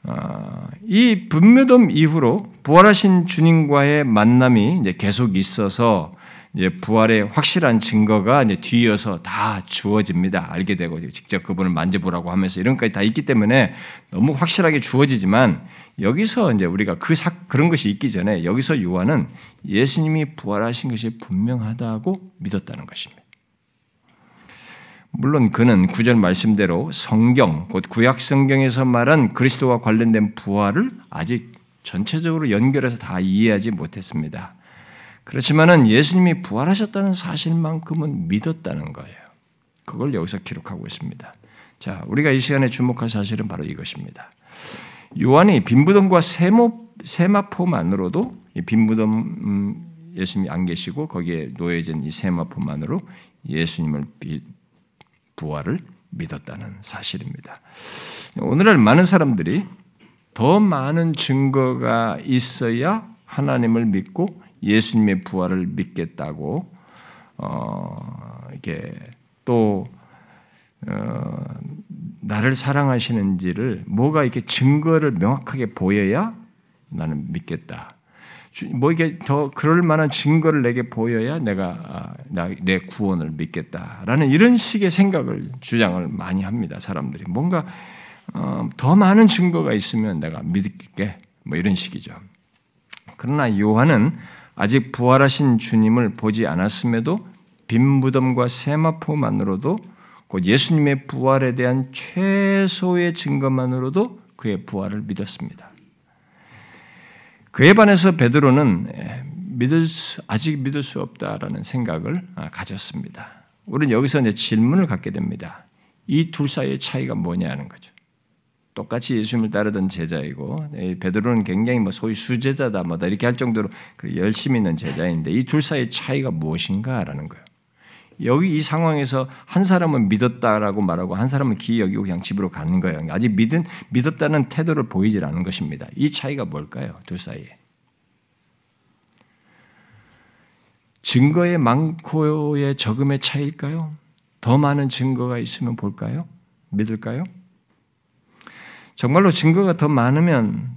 아, 이 분묘덤 이후로 부활하신 주님과의 만남이 계속 있어서 이제 부활의 확실한 증거가 이제 뒤이어서 다 주어집니다. 알게 되고 직접 그분을 만져보라고 하면서 이런 것까지 다 있기 때문에 너무 확실하게 주어지지만 여기서 이제 우리가 그 사, 그런 것이 있기 전에 여기서 요한은 예수님이 부활하신 것이 분명하다고 믿었다는 것입니다. 물론 그는 구절 말씀대로 성경, 곧 구약 성경에서 말한 그리스도와 관련된 부활을 아직 전체적으로 연결해서 다 이해하지 못했습니다. 그렇지만은 예수님이 부활하셨다는 사실만큼은 믿었다는 거예요. 그걸 여기서 기록하고 있습니다. 자, 우리가 이 시간에 주목할 사실은 바로 이것입니다. 요한이 빈부덤과 세모, 세마포만으로도 빈부덤 음, 예수님이 안 계시고 거기에 놓여진 이 세마포만으로 예수님을 부활을 믿었다는 사실입니다. 오늘날 많은 사람들이 더 많은 증거가 있어야 하나님을 믿고 예수님의 부활을 믿겠다고 어, 이게 또 어, 나를 사랑하시는지를 뭐가 이렇게 증거를 명확하게 보여야 나는 믿겠다. 뭐 이게 더 그럴 만한 증거를 내게 보여야 내가 아, 내 구원을 믿겠다라는 이런 식의 생각을 주장을 많이 합니다. 사람들이 뭔가 어, 더 많은 증거가 있으면 내가 믿을게 뭐 이런 식이죠. 그러나 요한은 아직 부활하신 주님을 보지 않았음에도 빈 무덤과 세마포만으로도 곧 예수님의 부활에 대한 최소의 증거만으로도 그의 부활을 믿었습니다. 그에 반해서 베드로는 믿을 수, 아직 믿을 수 없다라는 생각을 아, 가졌습니다. 우리는 여기서 이제 질문을 갖게 됩니다. 이 둘 사이의 차이가 뭐냐는 거죠. 똑같이 예수님을 따르던 제자이고 베드로는 굉장히 뭐 소위 수제자다 뭐다 이렇게 할 정도로 그 열심히 있는 제자인데 이 둘 사이의 차이가 무엇인가라는 거예요. 여기 이 상황에서 한 사람은 믿었다라고 말하고 한 사람은 기 여기고 그냥 집으로 가는 거예요. 아직 믿은 믿었다는 태도를 보이질 않은 것입니다. 이 차이가 뭘까요? 둘 사이에. 증거의 많고의 적음의 차이일까요? 더 많은 증거가 있으면 볼까요? 믿을까요? 정말로 증거가 더 많으면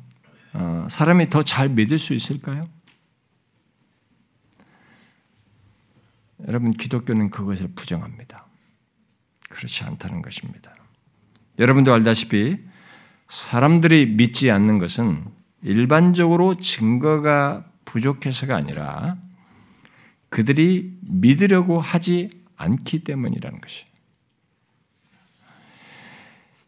어, 사람이 더 잘 믿을 수 있을까요? 여러분 기독교는 그것을 부정합니다. 그렇지 않다는 것입니다. 여러분도 알다시피 사람들이 믿지 않는 것은 일반적으로 증거가 부족해서가 아니라 그들이 믿으려고 하지 않기 때문이라는 것이.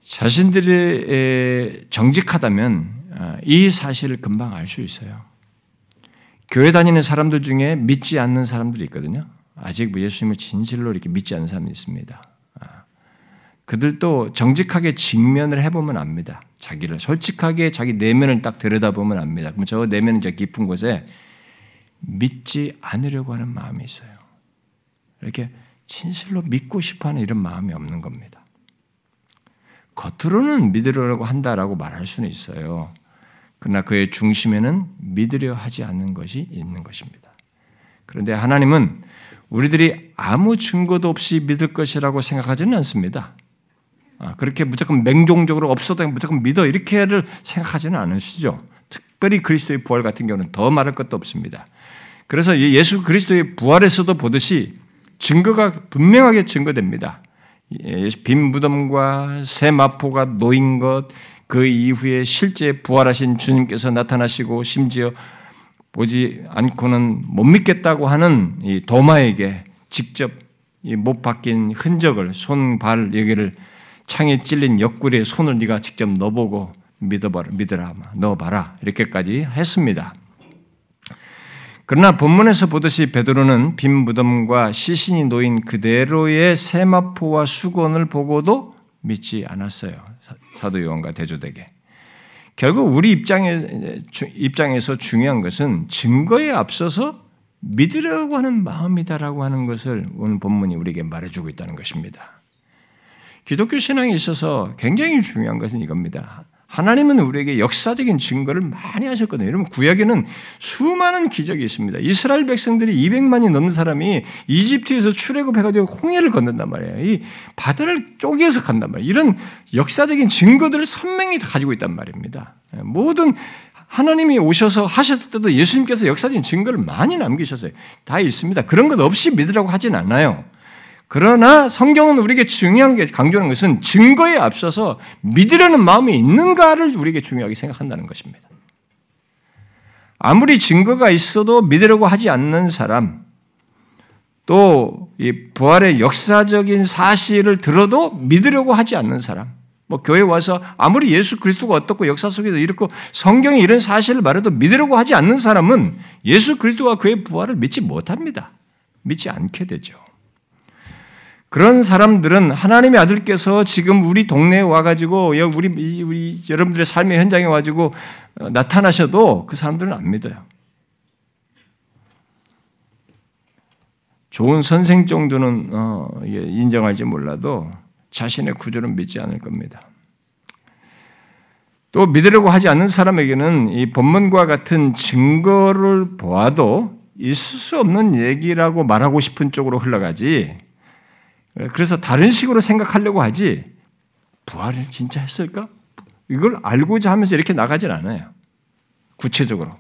자신들이 정직하다면 아, 이 사실을 금방 알 수 있어요. 교회 다니는 사람들 중에 믿지 않는 사람들이 있거든요. 아직 뭐 예수님을 진실로 이렇게 믿지 않는 사람이 있습니다. 아, 그들도 정직하게 직면을 해보면 압니다. 자기를 솔직하게 자기 내면을 딱 들여다보면 압니다. 그럼 저 내면은 저 깊은 곳에 믿지 않으려고 하는 마음이 있어요. 이렇게 진실로 믿고 싶어하는 이런 마음이 없는 겁니다. 겉으로는 믿으려고 한다라고 말할 수는 있어요. 그러나 그의 중심에는 믿으려 하지 않는 것이 있는 것입니다. 그런데 하나님은 우리들이 아무 증거도 없이 믿을 것이라고 생각하지는 않습니다. 아, 그렇게 무조건 맹종적으로 없어도 무조건 믿어 이렇게를 생각하지는 않으시죠. 특별히 그리스도의 부활 같은 경우는 더 말할 것도 없습니다. 그래서 예수 그리스도의 부활에서도 보듯이 증거가 분명하게 증거됩니다. 빈 무덤과 새 마포가 놓인 것, 그 이후에 실제 부활하신 주님께서 나타나시고 심지어 보지 않고는 못 믿겠다고 하는 이 도마에게 직접 못 박힌 흔적을 손, 발 여기를 창에 찔린 옆구리에 손을 네가 직접 넣어보고 믿어봐라, 믿으라, 넣어봐라 이렇게까지 했습니다. 그러나 본문에서 보듯이 베드로는 빈 무덤과 시신이 놓인 그대로의 세마포와 수건을 보고도 믿지 않았어요. 사도 요한과 대조되게. 결국 우리 입장에, 입장에서 중요한 것은 증거에 앞서서 믿으려고 하는 마음이다라고 하는 것을 오늘 본문이 우리에게 말해주고 있다는 것입니다. 기독교 신앙에 있어서 굉장히 중요한 것은 이겁니다. 하나님은 우리에게 역사적인 증거를 많이 하셨거든요. 여러분 구약에는 수많은 기적이 있습니다. 이스라엘 백성들이 200만이 넘는 사람이 이집트에서 출애굽해가지고 홍해를 건넌단 말이에요. 이 바다를 쪼개서 간단 말이에요. 이런 역사적인 증거들을 선명히 가지고 있단 말입니다. 모든 하나님이 오셔서 하셨을 때도 예수님께서 역사적인 증거를 많이 남기셨어요. 다 있습니다. 그런 것 없이 믿으라고 하진 않아요. 그러나 성경은 우리에게 중요한 게 강조하는 것은 증거에 앞서서 믿으려는 마음이 있는가를 우리에게 중요하게 생각한다는 것입니다. 아무리 증거가 있어도 믿으려고 하지 않는 사람, 또 이 부활의 역사적인 사실을 들어도 믿으려고 하지 않는 사람, 뭐 교회 와서 아무리 예수 그리스도가 어떻고 역사 속에서 이렇고 성경이 이런 사실을 말해도 믿으려고 하지 않는 사람은 예수 그리스도와 그의 부활을 믿지 못합니다. 믿지 않게 되죠. 그런 사람들은 하나님의 아들께서 지금 우리 동네에 와가지고 우리 우리 여러분들의 삶의 현장에 와가지고 어, 나타나셔도 그 사람들은 안 믿어요. 좋은 선생 정도는 어, 인정할지 몰라도 자신의 구조는 믿지 않을 겁니다. 또 믿으려고 하지 않는 사람에게는 이 본문과 같은 증거를 보아도 있을 수 없는 얘기라고 말하고 싶은 쪽으로 흘러가지 그래서 다른 식으로 생각하려고 하지 부활을 진짜 했을까? 이걸 알고자 하면서 이렇게 나가질 않아요. 구체적으로.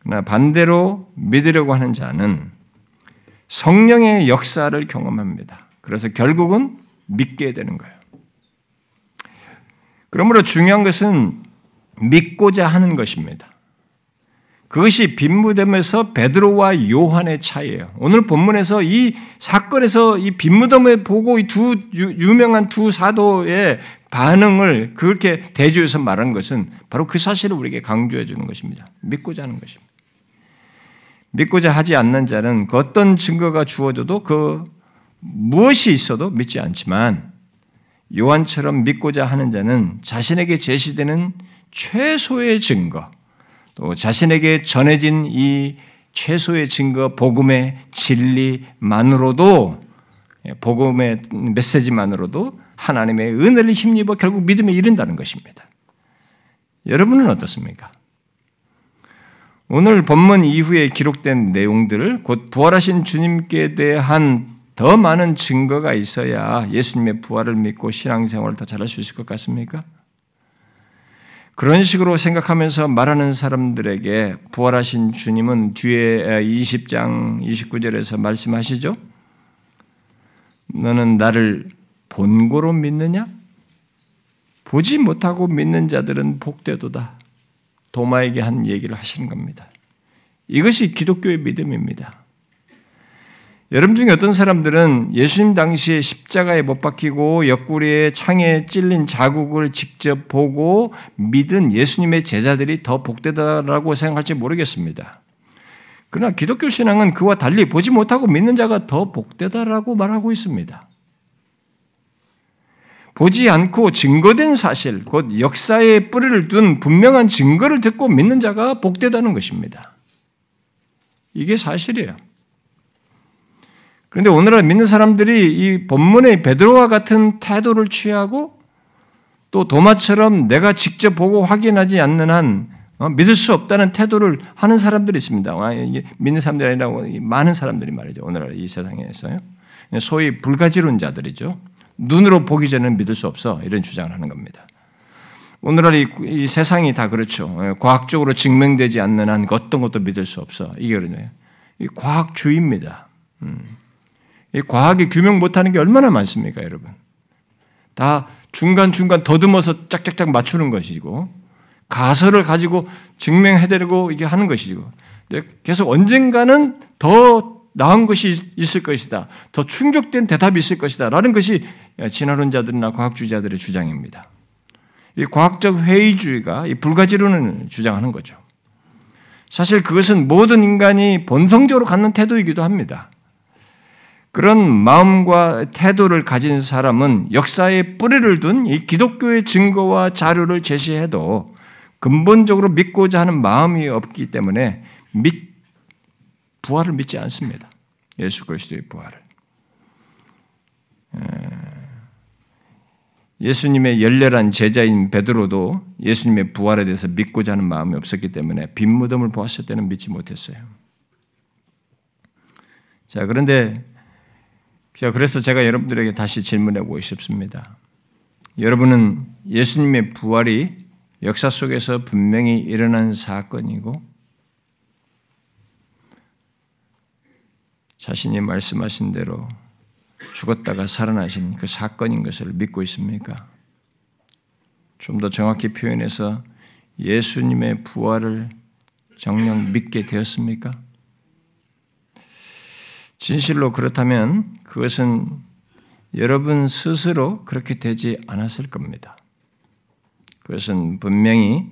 그러나 반대로 믿으려고 하는 자는 성령의 역사를 경험합니다. 그래서 결국은 믿게 되는 거예요. 그러므로 중요한 것은 믿고자 하는 것입니다. 그것이 빈무덤에서 베드로와 요한의 차이예요. 오늘 본문에서 이 사건에서 이 빈무덤을 보고 이 두 유명한 두 사도의 반응을 그렇게 대조해서 말한 것은 바로 그 사실을 우리에게 강조해 주는 것입니다. 믿고자 하는 것입니다. 믿고자 하지 않는 자는 그 어떤 증거가 주어져도 그 무엇이 있어도 믿지 않지만 요한처럼 믿고자 하는 자는 자신에게 제시되는 최소의 증거, 또 자신에게 전해진 이 최소의 증거, 복음의 진리만으로도, 예, 복음의 메시지만으로도 하나님의 은혜를 힘입어 결국 믿음에 이른다는 것입니다. 여러분은 어떻습니까? 오늘 본문 이후에 기록된 내용들을 곧 부활하신 주님께 대한 더 많은 증거가 있어야 예수님의 부활을 믿고 신앙생활을 더 잘할 수 있을 것 같습니까? 그런 식으로 생각하면서 말하는 사람들에게 부활하신 주님은 뒤에 20장 29절에서 말씀하시죠. 너는 나를 본고로 믿느냐? 보지 못하고 믿는 자들은 복되도다. 도마에게 한 얘기를 하시는 겁니다. 이것이 기독교의 믿음입니다. 여러분 중에 어떤 사람들은 예수님 당시에 십자가에 못 박히고 옆구리에 창에 찔린 자국을 직접 보고 믿은 예수님의 제자들이 더 복되다라고 생각할지 모르겠습니다. 그러나 기독교 신앙은 그와 달리 보지 못하고 믿는 자가 더 복되다라고 말하고 있습니다. 보지 않고 증거된 사실, 곧 역사의 뿌리를 둔 분명한 증거를 듣고 믿는 자가 복되다는 것입니다. 이게 사실이에요. 그런데 오늘날 믿는 사람들이 이 본문의 베드로와 같은 태도를 취하고 또 도마처럼 내가 직접 보고 확인하지 않는 한 어, 믿을 수 없다는 태도를 하는 사람들이 있습니다. 아, 믿는 사람들이 아니라 많은 사람들이 말이죠. 오늘날 이 세상에서요. 소위 불가지론자들이죠. 눈으로 보기 전에는 믿을 수 없어. 이런 주장을 하는 겁니다. 오늘날 이, 이 세상이 다 그렇죠. 예, 과학적으로 증명되지 않는 한 어떤 것도 믿을 수 없어. 이게 그러네요. 이 과학주의입니다. 음. 이 과학이 규명 못하는 게 얼마나 많습니까, 여러분? 다 중간중간 더듬어서 짝짝짝 맞추는 것이고, 가설을 가지고 증명해내고 이게 하는 것이고, 계속 언젠가는 더 나은 것이 있을 것이다. 더 충족된 대답이 있을 것이다. 라는 것이 진화론자들이나 과학주의자들의 주장입니다. 이 과학적 회의주의가 이 불가지론을 주장하는 거죠. 사실 그것은 모든 인간이 본성적으로 갖는 태도이기도 합니다. 그런 마음과 태도를 가진 사람은 역사에 뿌리를 둔 이 기독교의 증거와 자료를 제시해도 근본적으로 믿고자 하는 마음이 없기 때문에 믿 부활을 믿지 않습니다. 예수 그리스도의 부활을. 예수님의 열렬한 제자인 베드로도 예수님의 부활에 대해서 믿고자 하는 마음이 없었기 때문에 빈 무덤을 보았을 때는 믿지 못했어요. 자, 그런데 그래서 제가 여러분들에게 다시 질문해 보고 싶습니다. 여러분은 예수님의 부활이 역사 속에서 분명히 일어난 사건이고 자신이 말씀하신 대로 죽었다가 살아나신 그 사건인 것을 믿고 있습니까? 좀 더 정확히 표현해서 예수님의 부활을 정녕 믿게 되었습니까? 진실로 그렇다면 그것은 여러분 스스로 그렇게 되지 않았을 겁니다. 그것은 분명히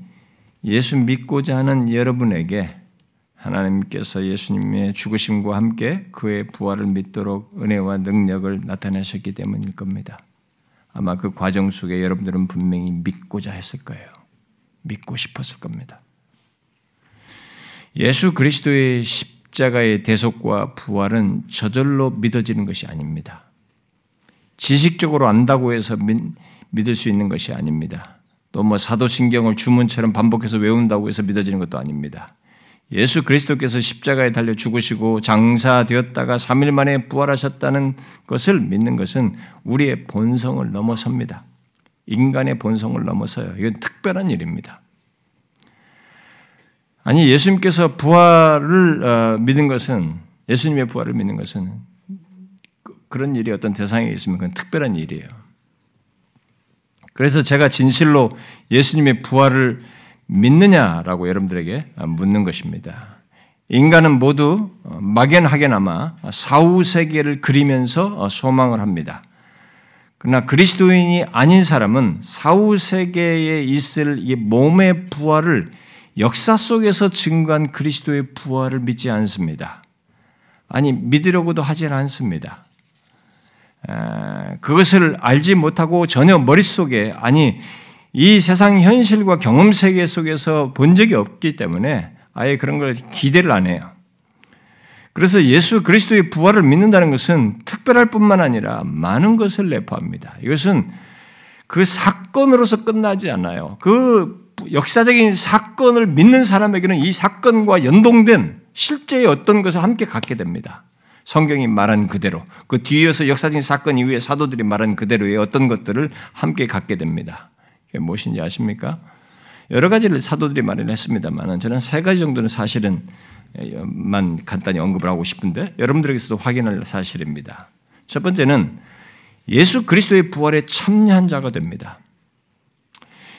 예수 믿고자 하는 여러분에게 하나님께서 예수님의 죽으심과 함께 그의 부활을 믿도록 은혜와 능력을 나타내셨기 때문일 겁니다. 아마 그 과정 속에 여러분들은 분명히 믿고자 했을 거예요. 믿고 싶었을 겁니다. 예수 그리스도의 십자가의 대속과 부활은 저절로 믿어지는 것이 아닙니다. 지식적으로 안다고 해서 믿 을 수 있는 것이 아닙니다. 또 뭐 사도신경을 주문처럼 반복해서 외운다고 해서 믿어지는 것도 아닙니다. 예수 그리스도께서 십자가에 달려 죽으시고 장사되었다가 3일 만에 부활하셨다는 것을 믿는 것은 우리의 본성을 넘어섭니다. 인간의 본성을 넘어서요. 이건 특별한 일입니다. 아니 예수님께서 부활을 어, 믿는 것은 예수님의 부활을 믿는 것은 그, 그런 일이 어떤 대상에 있으면 그건 특별한 일이에요. 그래서 제가 진실로 예수님의 부활을 믿느냐라고 여러분들에게 묻는 것입니다. 인간은 모두 막연하게나마 사후 세계를 그리면서 소망을 합니다. 그러나 그리스도인이 아닌 사람은 사후 세계에 있을 이 몸의 부활을 역사 속에서 증거한 그리스도의 부활을 믿지 않습니다. 아니 믿으려고도 하지 않습니다. 그것을 알지 못하고 전혀 머릿속에 아니 이 세상 현실과 경험 세계 속에서 본 적이 없기 때문에 아예 그런 걸 기대를 안 해요. 그래서 예수 그리스도의 부활을 믿는다는 것은 특별할 뿐만 아니라 많은 것을 내포합니다. 이것은 그 사건으로서 끝나지 않아요. 그 역사적인 사건을 믿는 사람에게는 이 사건과 연동된 실제의 어떤 것을 함께 갖게 됩니다. 성경이 말한 그대로 그 뒤에서 역사적인 사건 이후에 사도들이 말한 그대로의 어떤 것들을 함께 갖게 됩니다. 이게 무엇인지 아십니까? 여러 가지를 사도들이 말을 했습니다만 저는 세 가지 정도는 사실은 만 간단히 언급을 하고 싶은데 여러분들에게서도 확인할 사실입니다. 첫 번째는 예수 그리스도의 부활에 참여한 자가 됩니다.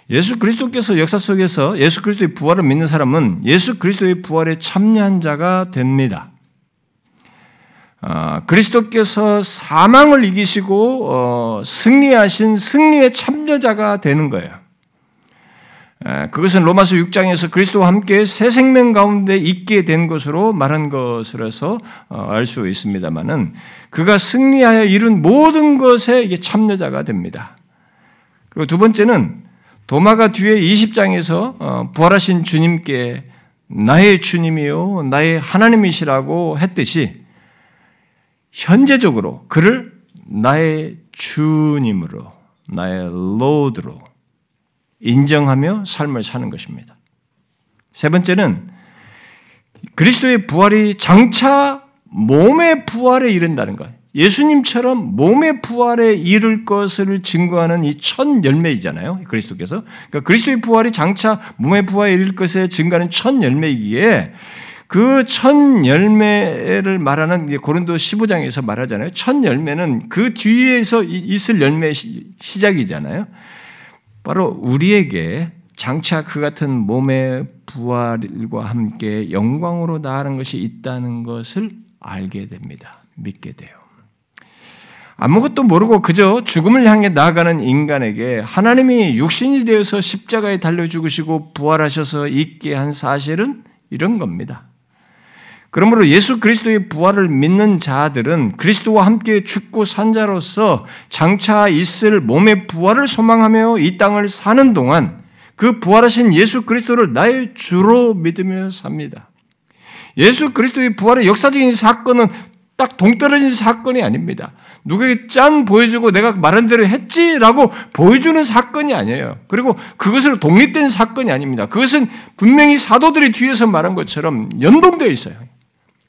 예수 그리스도께서 역사 속에서 예수 그리스도의 부활을 믿는 사람은 예수 그리스도의 부활에 참여한 자가 됩니다. 어, 그리스도께서 사망을 이기시고 어, 승리하신 승리의 참여자가 되는 거예요. 에, 그것은 로마서 6장에서 그리스도와 함께 새 생명 가운데 있게 된 것으로 말한 것으로서 어, 알수 있습니다만은 그가 승리하여 이룬 모든 것에 참여자가 됩니다. 그리고 두 번째는 도마가 뒤에 20장에서 어, 부활하신 주님께 나의 주님이요 나의 하나님이시라고 했듯이 현재적으로 그를 나의 주님으로 나의 로드로 인정하며 삶을 사는 것입니다. 세 번째는 그리스도의 부활이 장차 몸의 부활에 이른다는 것. 예 수님처럼 몸의 부활에 이를 것을 증거하는 이 첫 열매이잖아요. 그리스도께서. 그러니까 그리스도의 부활이 장차 몸의 부활에 이를 것에 증거하는 첫 열매이기에 그 첫 열매를 말하는 고린도 15장에서 말하잖아요. 첫 열매는 그 뒤에서 있을 열매 시작이잖아요. 바로 우리에게 장차 그 같은 몸의 부활과 함께 영광으로 나아가는 것이 있다는 것을 알게 됩니다. 믿게 돼요. 아무것도 모르고 그저 죽음을 향해 나아가는 인간에게 하나님이 육신이 되어서 십자가에 달려 죽으시고 부활하셔서 있게 한 사실은 이런 겁니다. 그러므로 예수 그리스도의 부활을 믿는 자들은 그리스도와 함께 죽고 산 자로서 장차 있을 몸의 부활을 소망하며 이 땅을 사는 동안 그 부활하신 예수 그리스도를 나의 주로 믿으며 삽니다. 예수 그리스도의 부활의 역사적인 사건은 딱 동떨어진 사건이 아닙니다. 누구에게 짠 보여주고 내가 말한 대로 했지라고 보여주는 사건이 아니에요. 그리고 그것으로 독립된 사건이 아닙니다. 그것은 분명히 사도들이 뒤에서 말한 것처럼 연동되어 있어요.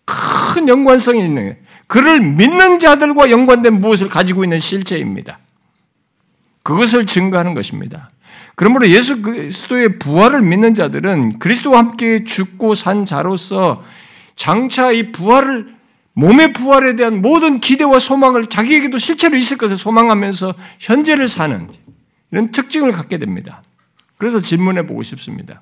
큰 연관성이 있는 그를 믿는 자들과 연관된 무엇을 가지고 있는 실체입니다. 그것을 증거하는 것입니다. 그러므로 예수 그리스도의 부활을 믿는 자들은 그리스도와 함께 죽고 산 자로서 장차 이 부활을 몸의 부활에 대한 모든 기대와 소망을 자기에게도 실체로 있을 것을 소망하면서 현재를 사는 이런 특징을 갖게 됩니다. 그래서 질문해 보고 싶습니다.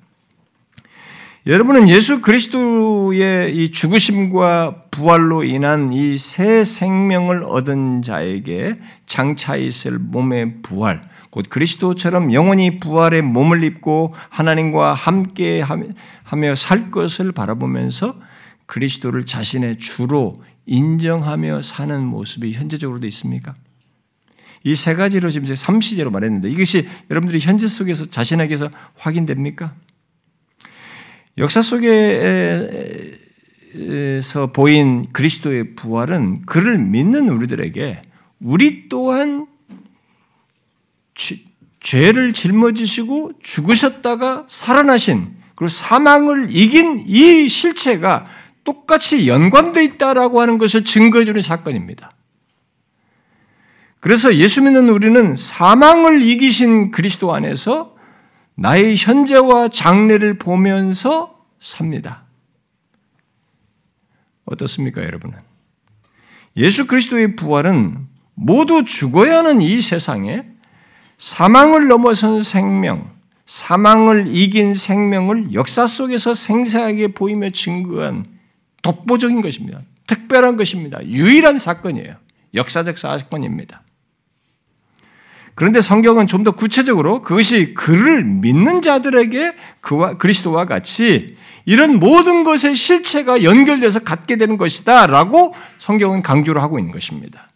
여러분은 예수 그리스도의 이 죽으심과 부활로 인한 이 새 생명을 얻은 자에게 장차 있을 몸의 부활, 곧 그리스도처럼 영원히 부활의 몸을 입고 하나님과 함께 하며 살 것을 바라보면서 그리스도를 자신의 주로 인정하며 사는 모습이 현재적으로도 있습니까? 이 세 가지로 지금 3시제로 말했는데 이것이 여러분들이 현재 속에서 자신에게서 확인됩니까? 역사 속에서 보인 그리스도의 부활은 그를 믿는 우리들에게 우리 또한 죄를 짊어지시고 죽으셨다가 살아나신 그리고 사망을 이긴 이 실체가 똑같이 연관되어 있다라고 하는 것을 증거해 주는 사건입니다. 그래서 예수 믿는 우리는 사망을 이기신 그리스도 안에서 나의 현재와 장래를 보면서 삽니다. 어떻습니까, 여러분은? 예수 그리스도의 부활은 모두 죽어야 하는 이 세상에 사망을 넘어선 생명, 사망을 이긴 생명을 역사 속에서 생생하게 보이며 증거한 독보적인 것입니다. 특별한 것입니다. 유일한 사건이에요. 역사적 사건입니다. 그런데 성경은 좀 더 구체적으로 그것이 그를 믿는 자들에게 그와 그리스도와 같이 이런 모든 것의 실체가 연결돼서 갖게 되는 것이다라고 성경은 강조를 하고 있는 것입니다.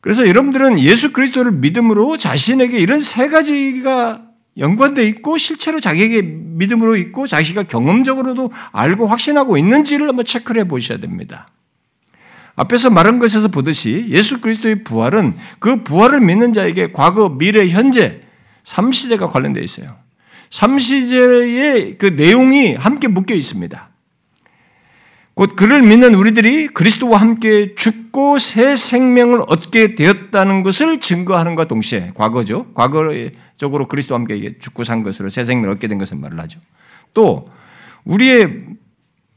그래서 여러분들은 예수 그리스도를 믿음으로 자신에게 이런 세 가지가 연관되어 있고 실제로 자기에게 믿음으로 있고 자기가 경험적으로도 알고 확신하고 있는지를 한번 체크를 해 보셔야 됩니다. 앞에서 말한 것에서 보듯이 예수 그리스도의 부활은 그 부활을 믿는 자에게 과거, 미래, 현재 3시대가 관련되어 있어요. 3시대의 그 내용이 함께 묶여 있습니다. 곧 그를 믿는 우리들이 그리스도와 함께 죽고 새 생명을 얻게 되었다는 것을 증거하는 것 동시에 과거죠. 과거적으로 그리스도와 함께 죽고 산 것으로 새 생명을 얻게 된 것을 말을 하죠. 또 우리의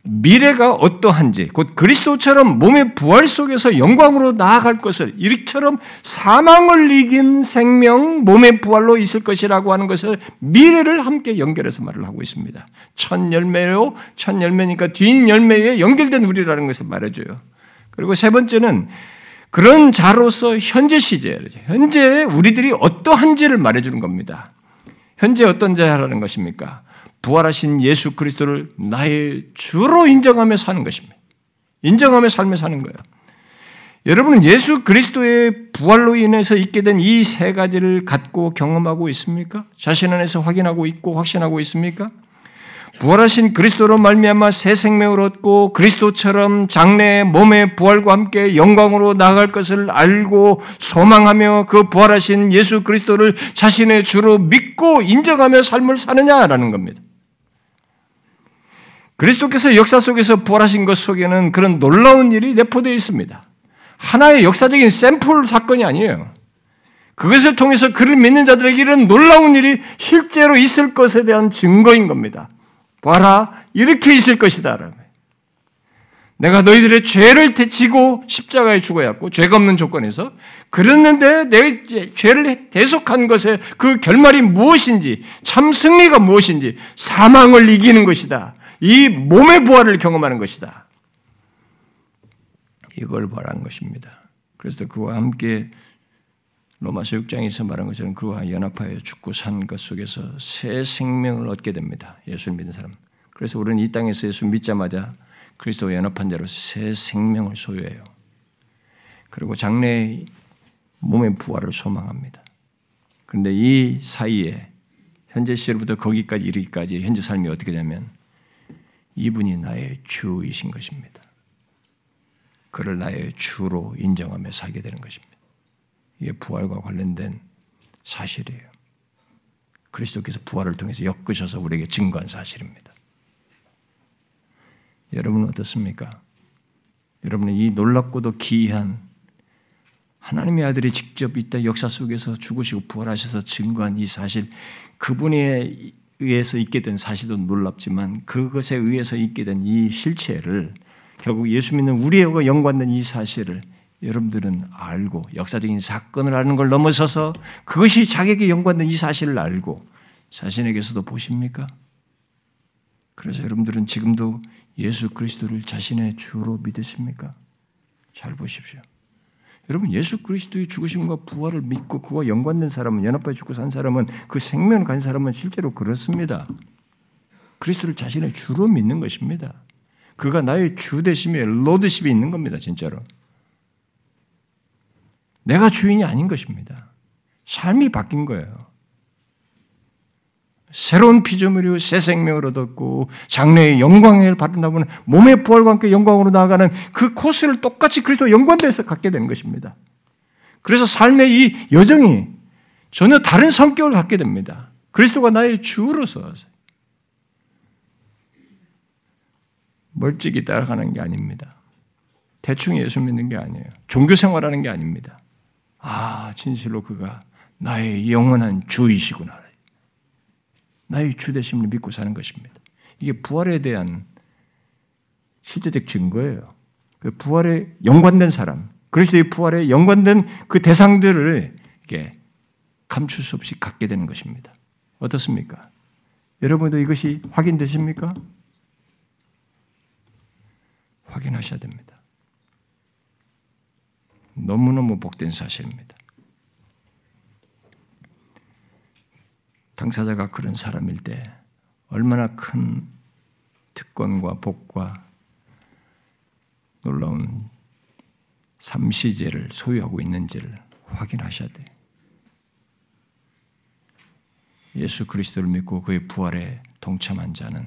미래가 어떠한지, 곧 그리스도처럼 몸의 부활 속에서 영광으로 나아갈 것을, 이처럼 사망을 이긴 생명, 몸의 부활로 있을 것이라고 하는 것을 미래를 함께 연결해서 말을 하고 있습니다. 첫 열매요, 첫 열매니까 뒷 열매에 연결된 우리라는 것을 말해줘요. 그리고 세 번째는 그런 자로서 현재 시제, 현재 우리들이 어떠한지를 말해주는 겁니다. 현재 어떤 자라는 것입니까? 부활하신 예수 그리스도를 나의 주로 인정하며 사는 것입니다. 인정하며 삶을 사는 거예요. 여러분은 예수 그리스도의 부활로 인해서 있게 된 이 세 가지를 갖고 경험하고 있습니까? 자신 안에서 확인하고 있고 확신하고 있습니까? 부활하신 그리스도로 말미암아 새 생명을 얻고 그리스도처럼 장래 몸의 부활과 함께 영광으로 나아갈 것을 알고 소망하며 그 부활하신 예수 그리스도를 자신의 주로 믿고 인정하며 삶을 사느냐라는 겁니다. 그리스도께서 역사 속에서 부활하신 것 속에는 그런 놀라운 일이 내포되어 있습니다. 하나의 역사적인 샘플 사건이 아니에요. 그것을 통해서 그를 믿는 자들에게 이런 놀라운 일이 실제로 있을 것에 대한 증거인 겁니다. 봐라, 이렇게 있을 것이다. 내가 너희들의 죄를 지고 십자가에 죽어야 했고, 죄가 없는 조건에서. 그랬는데 내 죄를 대속한 것의 그 결말이 무엇인지, 참 승리가 무엇인지, 사망을 이기는 것이다. 이 몸의 부활을 경험하는 것이다. 이걸 말한 것입니다. 그래서 그와 함께 로마서 6장에서 말한 것처럼 그와 연합하여 죽고 산 것 속에서 새 생명을 얻게 됩니다. 예수를 믿는 사람. 그래서 우리는 이 땅에서 예수 믿자마자 그리스도와 연합한 자로서 새 생명을 소유해요. 그리고 장래 몸의 부활을 소망합니다. 그런데 이 사이에 현재 시절부터 거기까지 이르기까지 현재 삶이 어떻게 되면 이분이 나의 주이신 것입니다. 그를 나의 주로 인정하며 살게 되는 것입니다. 이게 부활과 관련된 사실이에요. 그리스도께서 부활을 통해서 엮으셔서 우리에게 증거한 사실입니다. 여러분은 어떻습니까? 여러분은 이 놀랍고도 기이한 하나님의 아들이 직접 이때 역사 속에서 죽으시고 부활하셔서 증거한 이 사실, 그분의 의해서 있게 된 사실도 놀랍지만 그것에 의해서 있게 된 이 실체를 결국 예수 믿는 우리하고 연관된 이 사실을 여러분들은 알고 역사적인 사건을 아는 걸 넘어서서 그것이 자기에게 연관된 이 사실을 알고 자신에게서도 보십니까? 그래서 여러분들은 지금도 예수 그리스도를 자신의 주로 믿으십니까? 잘 보십시오. 여러분 예수 그리스도의 죽으심과 부활을 믿고 그와 연관된 사람은 연합해 죽고 산 사람은 그 생명을 가진 사람은 실제로 그렇습니다. 그리스도를 자신의 주로 믿는 것입니다. 그가 나의 주 되심에 로드십이 있는 겁니다. 진짜로. 내가 주인이 아닌 것입니다. 삶이 바뀐 거예요. 새로운 피조물이요 새 생명을 얻었고 장래의 영광을 받는다 보면 몸의 부활과 함께 영광으로 나아가는 그 코스를 똑같이 그리스도 연관돼서 갖게 되는 것입니다. 그래서 삶의 이 여정이 전혀 다른 성격을 갖게 됩니다. 그리스도가 나의 주로서 멀찍이 따라가는 게 아닙니다. 대충 예수 믿는 게 아니에요. 종교 생활하는 게 아닙니다. 아, 진실로 그가 나의 영원한 주이시구나. 나의 주대심을 믿고 사는 것입니다. 이게 부활에 대한 실제적 증거예요. 그 부활에 연관된 사람, 그리스도의 부활에 연관된 그 대상들을 이게 감출 수 없이 갖게 되는 것입니다. 어떻습니까? 여러분도 이것이 확인되십니까? 확인하셔야 됩니다. 너무너무 복된 사실입니다. 당사자가 그런 사람일 때 얼마나 큰 특권과 복과 놀라운 삼시제를 소유하고 있는지를 확인하셔야 돼요. 예수 그리스도를 믿고 그의 부활에 동참한 자는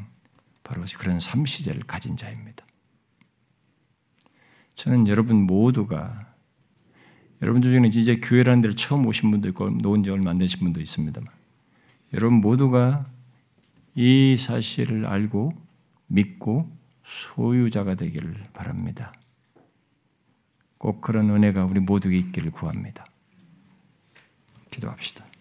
바로 그런 삼시제를 가진 자입니다. 저는 여러분 모두가 여러분 중에는 이제 교회라는 데를 처음 오신 분도 있고 놓은 지 얼마 안 되신 분도 있습니다만 여러분 모두가 이 사실을 알고 믿고 소유자가 되기를 바랍니다. 꼭 그런 은혜가 우리 모두에게 있기를 구합니다. 기도합시다.